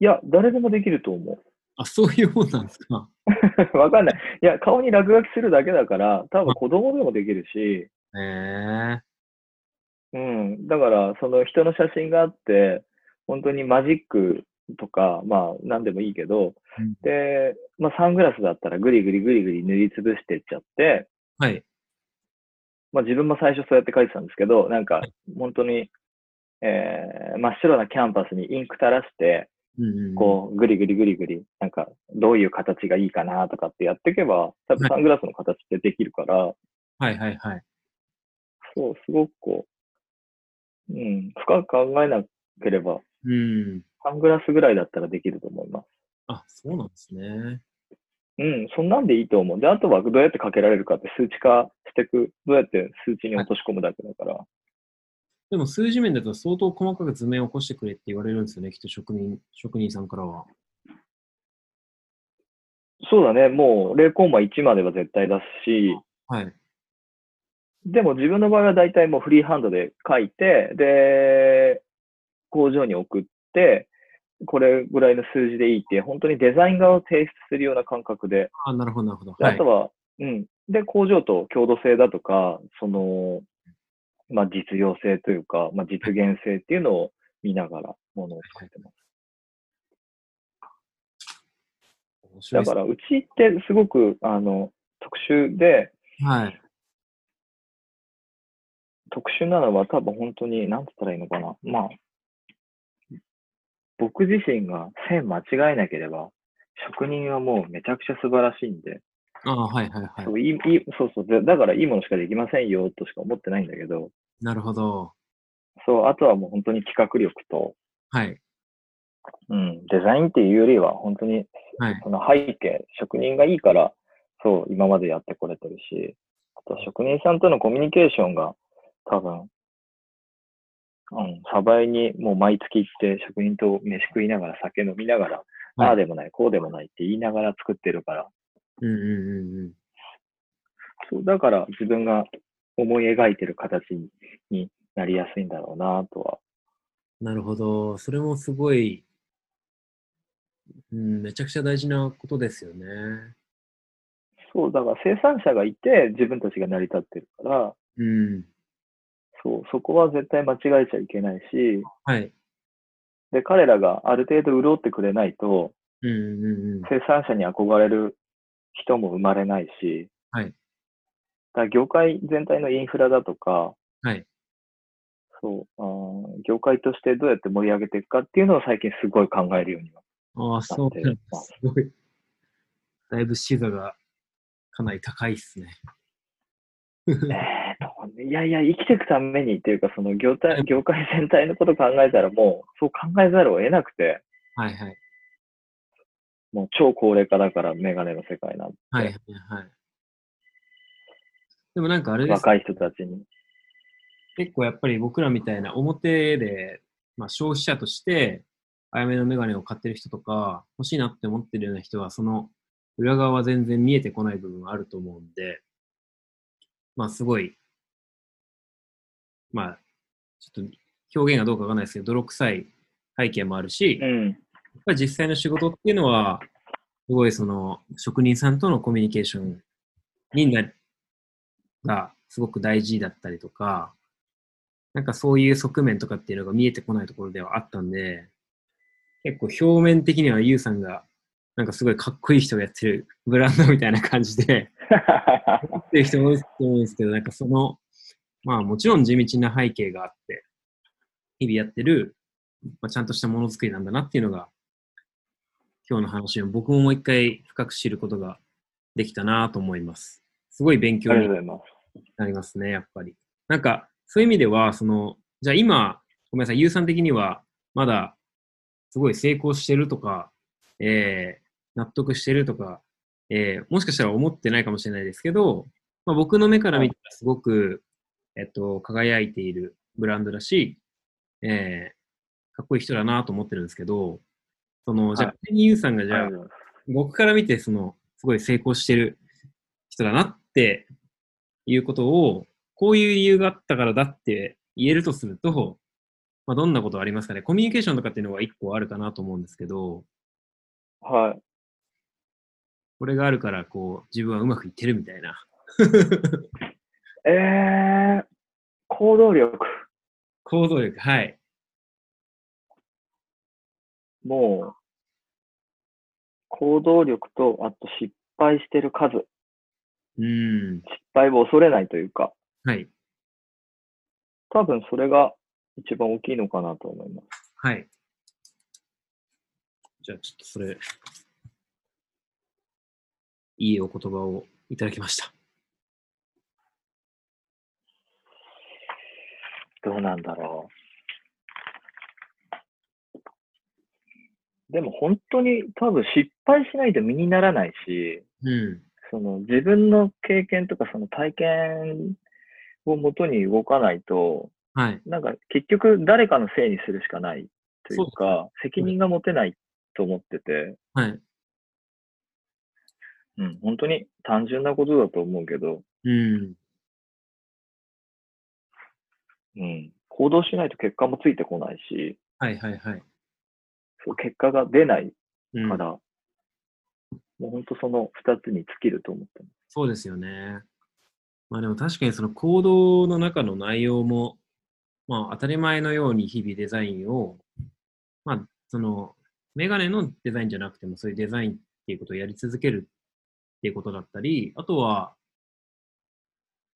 Speaker 2: いや、誰でもできると思う。
Speaker 1: あ、そういうもんなんですか。
Speaker 2: わかんない。いや、顔に落書きするだけだから、多分子供でもできるし、
Speaker 1: へえ
Speaker 2: うん。だから、その人の写真があって、本当にマジックとか、まあ、なんでもいいけど、
Speaker 1: うん
Speaker 2: で、まあ、サングラスだったらグリグリグリグリ塗りつぶしてっちゃって、
Speaker 1: はい。
Speaker 2: まあ、自分も最初そうやって書いてたんですけど、なんか、本当に、えー真っ白なキャンパスにインク垂らして、こう、ぐりぐりぐりぐり、なんか、どういう形がいいかなとかってやっていけば、多分サングラスの形ってできるから、
Speaker 1: はいはいはい。
Speaker 2: そう、すごくこう、うん、深く考えなければ、
Speaker 1: うん。
Speaker 2: サングラスぐらいだったらできると思います。
Speaker 1: あ、そうなんですね。
Speaker 2: うん、そんなんでいいと思う。で、あとはどうやってかけられるかって数値化していく、どうやって数値に落とし込むだけだから。
Speaker 1: でも数字面だと相当細かく図面を起こしてくれって言われるんですよね、きっと職人、職人さんからは。
Speaker 2: そうだね、もう0コンマ1までは絶対出すし、
Speaker 1: はい。
Speaker 2: でも自分の場合は大体もうフリーハンドで書いて、で、工場に送って、これぐらいの数字でいいって、本当にデザイン画を提出するような感覚で、
Speaker 1: あ、なるほどなるほど。
Speaker 2: で
Speaker 1: はい
Speaker 2: あとは、うん。で、工場と共同性だとか、その、まあ、実用性というか、まあ、実現性っていうのを見ながらものを作ってます。だから、うちってすごく、あの、特殊で、
Speaker 1: はい。
Speaker 2: 特殊なのは多分本当に、なんて言ったらいいのかな。まあ、僕自身が線間違えなければ、職人はもうめちゃくちゃ素晴らしいんで、
Speaker 1: ああ、はいはいはい。
Speaker 2: そういいそうそうで、だからいいものしかできませんよとしか思ってないんだけど、
Speaker 1: なるほど。
Speaker 2: そう、あとはもう本当に企画力と、
Speaker 1: はい。
Speaker 2: うん、デザインっていうよりは、本当に
Speaker 1: はい。
Speaker 2: その背景、職人がいいから、そう、今までやってこれてるし、あと職人さんとのコミュニケーションが多分、うん、サバイにもう毎月行って職人と飯食いながら酒飲みながら、
Speaker 1: はい
Speaker 2: ああでもない、こうでもないって言いながら作ってるから、
Speaker 1: うんうんうんうん。
Speaker 2: そう、だから自分が思い描いてる形にになりやすいんだろうなとは。
Speaker 1: なるほど。それもすごい、うん、めちゃくちゃ大事なことですよね。
Speaker 2: そう、だから生産者がいて自分たちが成り立ってるから、
Speaker 1: うん。
Speaker 2: そう、そこは絶対間違えちゃいけないし、
Speaker 1: はい。
Speaker 2: で、彼らがある程度潤ってくれないと、
Speaker 1: うんうんうん。
Speaker 2: 生産者に憧れる人も生まれないし、
Speaker 1: はい。
Speaker 2: だ業界全体のインフラだとか、
Speaker 1: はい。
Speaker 2: そう、あー業界としてどうやって盛り上げていくかっていうのを最近すごい考えるようには。
Speaker 1: ああ、そうなんだ。すごい。だいぶ視座がかなり高いっすね。
Speaker 2: えーと、いやいや、生きていくためにっていうか、その業態業界全体のこと考えたらもう、そう考えざるを得なくて、
Speaker 1: はいはい。
Speaker 2: もう超高齢化だからメガネの世界なんて、
Speaker 1: はいはいはい。でもなんかあれです
Speaker 2: 若い人たちに。
Speaker 1: 結構やっぱり僕らみたいな表で、まあ、消費者として、あやめのメガネを買ってる人とか、欲しいなって思ってるような人は、その裏側は全然見えてこない部分はあると思うんで、まあすごい、まあ、ちょっと表現がどうかわかんないですけど、泥臭い背景もあるし。ぱり実際の仕事っていうのは、すごいその職人さんとのコミュニケーションにながすごく大事だったりとか、なんかそういう側面とかっていうのが見えてこないところではあったんで、結構表面的にはユウさんがなんかすごいかっこいい人がやってる ブランドみたいな感じで、やってる人も多いと思うんですけど、なんかそのまあもちろん地道な背景があって、日々やってる、まあ、ちゃんとしたものづくりなんだなっていうのが、今日の話を僕ももう一回深く知ることができたなと思います。すごい勉強に。なりますね、やっぱり。なんか、そういう意味では、その、じゃあ今、ごめんなさい、ゆうさん的には、まだ、すごい成功してるとか、えー、納得してるとか、えー、もしかしたら思ってないかもしれないですけど、まあ、僕の目から見たらすごく、えっと、輝いているブランドだし、えー、かっこいい人だなと思ってるんですけど、その、じゃあ、
Speaker 2: はい
Speaker 1: 仮にゆうさんがじゃあ
Speaker 2: ありがとう、ござい。
Speaker 1: 僕から見て、その、すごい成功してる人だなっていうことを、こういう理由があったからだって言えるとすると、まあ、どんなことありますかね？コミュニケーションとかっていうのは一個あるかなと思うんですけど、
Speaker 2: はい。
Speaker 1: これがあるから、こう、自分はうまくいってるみたいな。
Speaker 2: えー、行動力。
Speaker 1: 行動力、はい。
Speaker 2: もう、行動力と、あと失敗してる数。
Speaker 1: うーん。
Speaker 2: 失敗を恐れないというか、
Speaker 1: はい。
Speaker 2: 多分それが一番大きいのかなと思います。
Speaker 1: はい。じゃあ、ちょっとそれ、いいお言葉をいただきました。
Speaker 2: どうなんだろう。でも本当に多分失敗しないと身にならないし、
Speaker 1: うん。
Speaker 2: その自分の経験とかその体験をもとに動かないと、
Speaker 1: はい。
Speaker 2: なんか結局誰かのせいにするしかないとい
Speaker 1: う
Speaker 2: か、責任が持てないと思ってて、
Speaker 1: はい。
Speaker 2: うん、本当に単純なことだと思うけど、
Speaker 1: うん。
Speaker 2: うん、行動しないと結果もついてこないし、
Speaker 1: はいはいはい。
Speaker 2: そう結果が出ない
Speaker 1: うん
Speaker 2: から、もう本当その二つに尽きると思ってます。
Speaker 1: そうですよね。まあでも確かにその行動の中の内容も、まあ当たり前のように日々デザインを、まあそのメガネのデザインじゃなくてもそういうデザインっていうことをやり続けるっていうことだったり、あとは、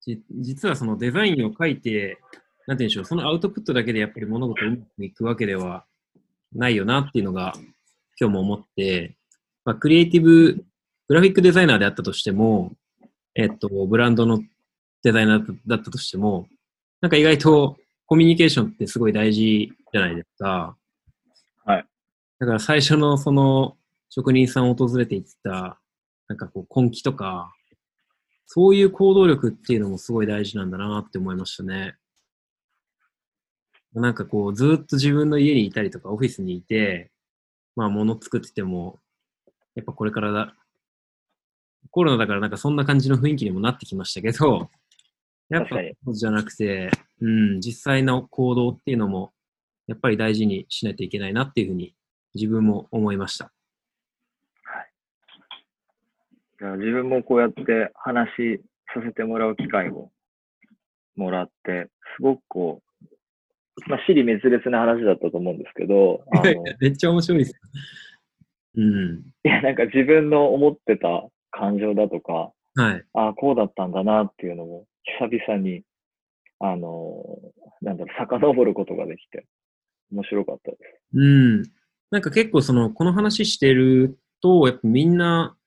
Speaker 1: じ実はそのデザインを書いて、なんて言うんでしょう、そのアウトプットだけでやっぱり物事をうまくいくわけではないよなっていうのが今日も思って、まあ、クリエイティブ、グラフィックデザイナーであったとしても、えっと、ブランドのデザイナーだったとしても、なんか意外とコミュニケーションってすごい大事じゃないですか。
Speaker 2: はい。
Speaker 1: だから最初のその職人さんを訪れていった、なんかこう根気とか、そういう行動力っていうのもすごい大事なんだなって思いましたね。なんかこう、ずっと自分の家にいたりとか、オフィスにいて、まあ物作ってても、やっぱこれからだ、コロナだからなんかそんな感じの雰囲気にもなってきましたけど、やっぱそうじゃなくて、うん、実際の行動っていうのも、やっぱり大事にしないといけないなっていうふうに自分も思いました。
Speaker 2: いや自分もこうやって話しさせてもらう機会をもらって、すごくこう、まあ、尻滅裂な話だったと思うんですけど、あのい
Speaker 1: めっちゃ面白いです。うん。
Speaker 2: や、なんか自分の思ってた感情だとか、
Speaker 1: はい。
Speaker 2: ああ、こうだったんだなっていうのも、久々に、あの、なんだろう、遡ることができて、面白かったです。
Speaker 1: うん。なんか結構その、この話してると、やっぱみんな、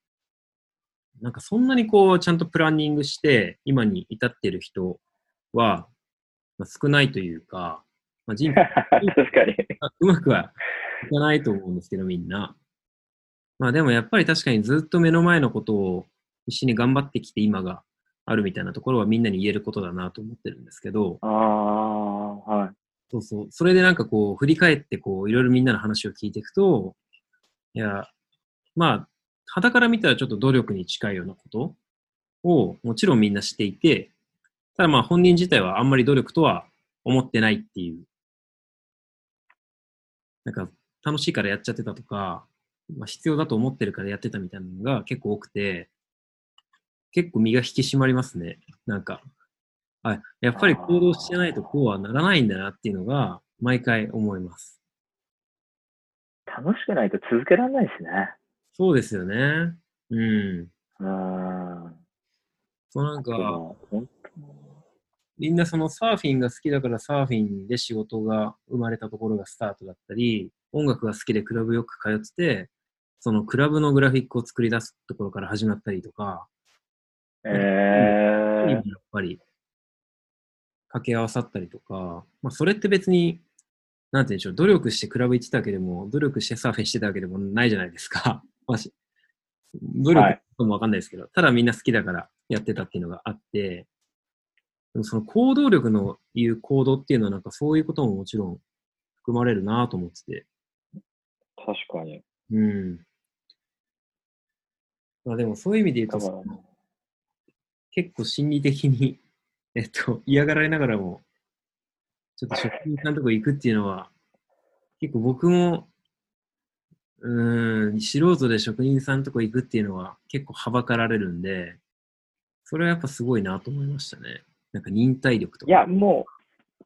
Speaker 1: なんかそんなにこう、ちゃんとプランニングして、今に至ってる人は、まあ、少ないというか、まあ、人生
Speaker 2: 確かに。
Speaker 1: うまくはいかないと思うんですけど、みんな。まあでもやっぱり確かにずっと目の前のことを一緒に頑張ってきて今があるみたいなところはみんなに言えることだなと思ってるんですけど、
Speaker 2: ああ、はい。
Speaker 1: そうそう。それでなんかこう、振り返ってこう、いろいろみんなの話を聞いていくと、いや、まあ、肌から見たらちょっと努力に近いようなことをもちろんみんなしていて、ただまあ本人自体はあんまり努力とは思ってないっていう。なんか楽しいからやっちゃってたとか、まあ、必要だと思ってるからやってたみたいなのが結構多くて、結構身が引き締まりますね。なんか、あ、やっぱり行動してないとこうはならないんだなっていうのが毎回思います。
Speaker 2: 楽しくないと続けられないですね。
Speaker 1: そうですよね。うん。
Speaker 2: うーん。
Speaker 1: そうなんか、
Speaker 2: 本
Speaker 1: みんなそのサーフィンが好きだからサーフィンで仕事が生まれたところがスタートだったり、音楽が好きでクラブよく通ってて、そのクラブのグラフィックを作り出すところから始まったりとか、
Speaker 2: え
Speaker 1: やっ
Speaker 2: ー、
Speaker 1: ぱり掛け合わさったりとか、まあ、それって別に、なんて言うんでしょう、努力してクラブ行ってたわけでも、努力してサーフィンしてたわけでもないじゃないですか。まあし努力
Speaker 2: はい。
Speaker 1: かもわかんないですけど、ただみんな好きだからやってたっていうのがあって、でもその行動力の言う行動っていうのはなんかそういうことももちろん含まれるなと思ってて。
Speaker 2: 確かに。
Speaker 1: うん。まあでもそういう意味で言うと、結構心理的に、えっと、嫌がられながらも、ちょっと職人さんのとこ行くっていうのは、結構僕も、うーん、素人で職人さんのとこ行くっていうのは結構はばかられるんで、それはやっぱすごいなと思いましたね。なんか忍耐力とか。
Speaker 2: いや、も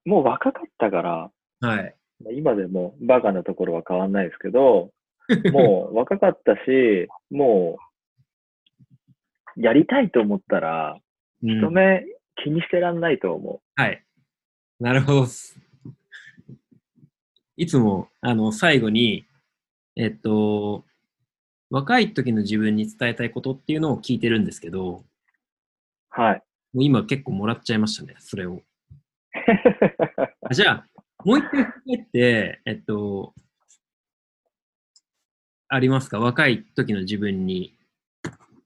Speaker 2: う、もう若かったから、
Speaker 1: はい。
Speaker 2: まあ今でもバカなところは変わんないですけど、もう若かったし、もう、やりたいと思ったら、
Speaker 1: うん
Speaker 2: 人目気にしてらんないと思
Speaker 1: はい。なるほど。いつも、あの、最後に、えっと、若い時の自分に伝えたいことっていうのを聞いてるんですけど。
Speaker 2: はい。
Speaker 1: う今結構もらっちゃいましたね、それを。あじゃあ、もう一回振り返って、えっと、ありますか？若い時の自分に、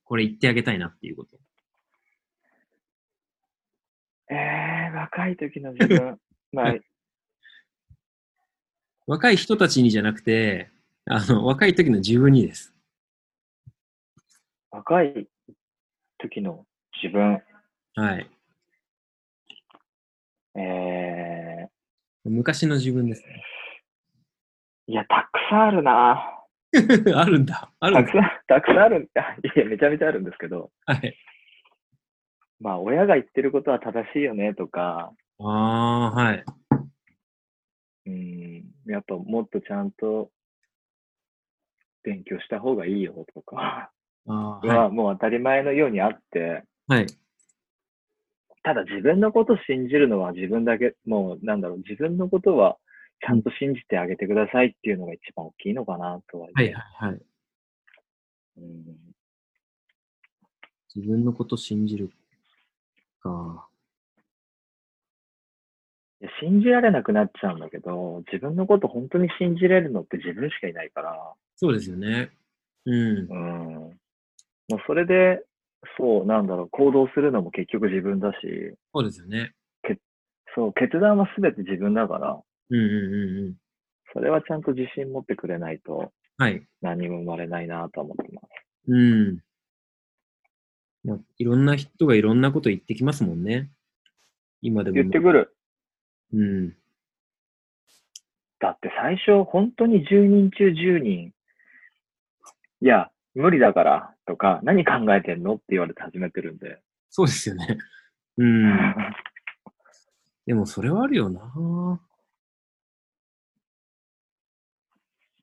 Speaker 1: これ言ってあげたいなっていうこと。
Speaker 2: えー、若い時の自分。まあ、
Speaker 1: 若い人たちにじゃなくて、あの、若い時の自分にです。
Speaker 2: 若い時の自分。
Speaker 1: はい。
Speaker 2: え
Speaker 1: 昔の自分ですね。
Speaker 2: ー、いや、たくさんあるな。
Speaker 1: あるんだ。あるんだ。
Speaker 2: たくさん、たくさんあるん いや、めちゃめちゃあるんですけど、
Speaker 1: はい。
Speaker 2: まあ、親が言ってることは正しいよねとか、
Speaker 1: ああ、はい。
Speaker 2: うん、やっぱもっとちゃんと勉強した方がいいよとか
Speaker 1: あー
Speaker 2: は
Speaker 1: は
Speaker 2: もう当たり前のようにあって、
Speaker 1: い。はい。
Speaker 2: ただ自分のことを信じるのは自分だけ、もうなんだろう、自分のことはちゃんと信じてあげてくださいっていうのが一番大きいのかなとは
Speaker 1: はい。はい。はい。
Speaker 2: うん
Speaker 1: 自分のこと信じるか。
Speaker 2: 信じられなくなっちゃうんだけど、自分のこと本当に信じれるのって自分しかいないから、
Speaker 1: そうですよね。うん。
Speaker 2: うん。もうそれで、そう、なんだろう、行動するのも結局自分だし、
Speaker 1: そうですよね。
Speaker 2: そう、決断は全て自分だから、
Speaker 1: うんうんうんうん。
Speaker 2: それはちゃんと自信持ってくれないと
Speaker 1: はい。
Speaker 2: 何も生まれないなと思ってます。
Speaker 1: うん。まあ、いろんな人がいろんなこと言ってきますもんね。今でも。
Speaker 2: 言ってくる。
Speaker 1: うん。
Speaker 2: だって最初、本当に10人中10人、いや、無理だからとか、何考えてんのって言われて始めてるんで。
Speaker 1: そうですよね。うん。でもそれはあるよな。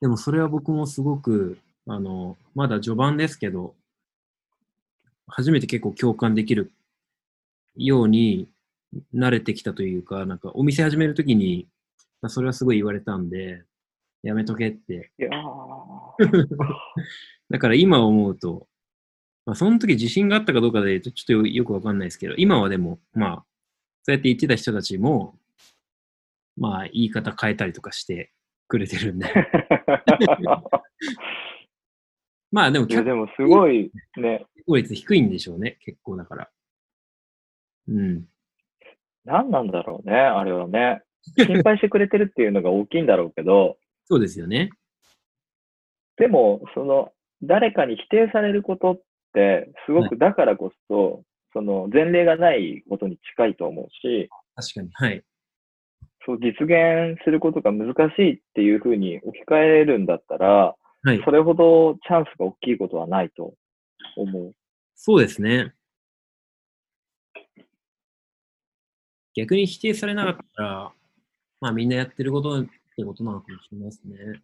Speaker 1: でもそれは僕もすごく、あの、まだ序盤ですけど、初めて結構共感できるように慣れてきたというか、なんかお店始めるときに、まあそれはすごい言われたんで、やめとけって。
Speaker 2: いやー
Speaker 1: だから今思うと、まあその時自信があったかどうかでちょっとよよくわかんないですけど、今はでも、まあ、そうやって言ってた人たちも、まあ言い方変えたりとかしてくれてるんで。まあでも、
Speaker 2: でもすごいね、
Speaker 1: 結構率低いんでしょうね、結構だから。うん。
Speaker 2: 何なんだろうね、あれはね。心配してくれてるっていうのが大きいんだろうけど、
Speaker 1: そうですよね。
Speaker 2: でも、その、誰かに否定されることって、すごくだからこそ、その、前例がないことに近いと思うし、
Speaker 1: 確かに。はい。
Speaker 2: そう、実現することが難しいっていうふうに置き換えるんだったら、
Speaker 1: はい。
Speaker 2: それほどチャンスが大きいことはないと思う。
Speaker 1: そうですね。逆に否定されなかったら、まあみんなやってることってことなのかもしれないですね。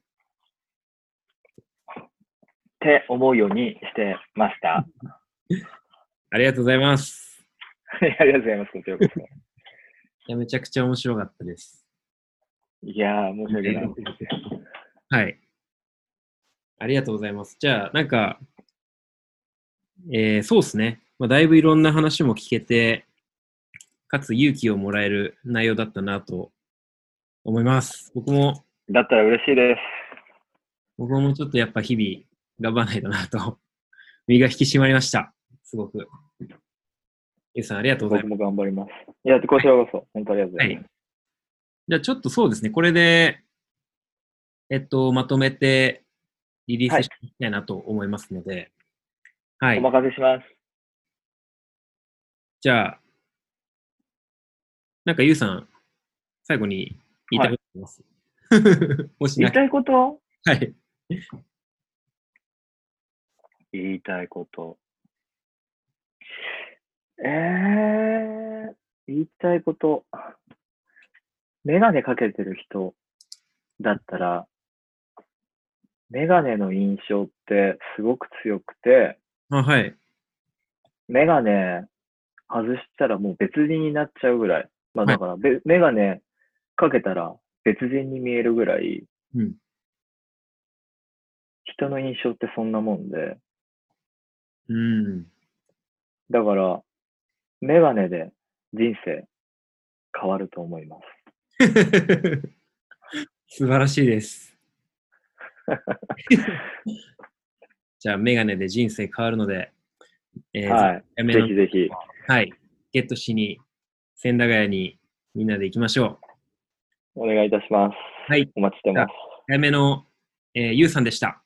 Speaker 2: って思うようにしてました。
Speaker 1: ありがとうございます。
Speaker 2: ありがとうございます、こちらこそ。
Speaker 1: いや、めちゃくちゃ面白かったです。
Speaker 2: いやー、申し訳ない。
Speaker 1: はい。ありがとうございます。じゃあ、なんか、えーそうですね。まあ、だいぶいろんな話も聞けて、かつ勇気をもらえる内容だったなと思います。僕も、
Speaker 2: だったら嬉しいです。
Speaker 1: 僕もちょっとやっぱ日々頑張らないとなと、身が引き締まりました。すごく。ゆうさん、ありがとうございます。
Speaker 2: 僕も頑張ります。いや、こちらこそ、本当ありがとうございます。
Speaker 1: じゃあちょっとそうですね、これで、えっと、まとめてリリースしていきたいなと思いますので、はい。
Speaker 2: お任せします。
Speaker 1: じゃあ、なんかゆうさん、最後に言いたいことあります、もしなけ
Speaker 2: 言いたいこと？
Speaker 1: はい。
Speaker 2: 言いたいこと。えー、言いたいこと。メガネかけてる人だったら、メガネの印象ってすごく強くて、
Speaker 1: あ、はい。
Speaker 2: メガネ外したらもう別人になっちゃうぐらい。まあ
Speaker 1: はい
Speaker 2: だから、べメガネかけたら別人に見えるぐらい、
Speaker 1: うん。
Speaker 2: 人の印象ってそんなもんで、
Speaker 1: うん。
Speaker 2: だから、メガネで人生変わると思います。
Speaker 1: 素晴らしいです。じゃあ、メガネで人生変わるので、えー
Speaker 2: はい。ぜひぜひ。
Speaker 1: はい。ゲットしに、千駄ヶ谷にみんなで行きましょう。
Speaker 2: お願いいたします。
Speaker 1: はい。
Speaker 2: お待ちしてます。
Speaker 1: 早めの、えーゆうさんでした。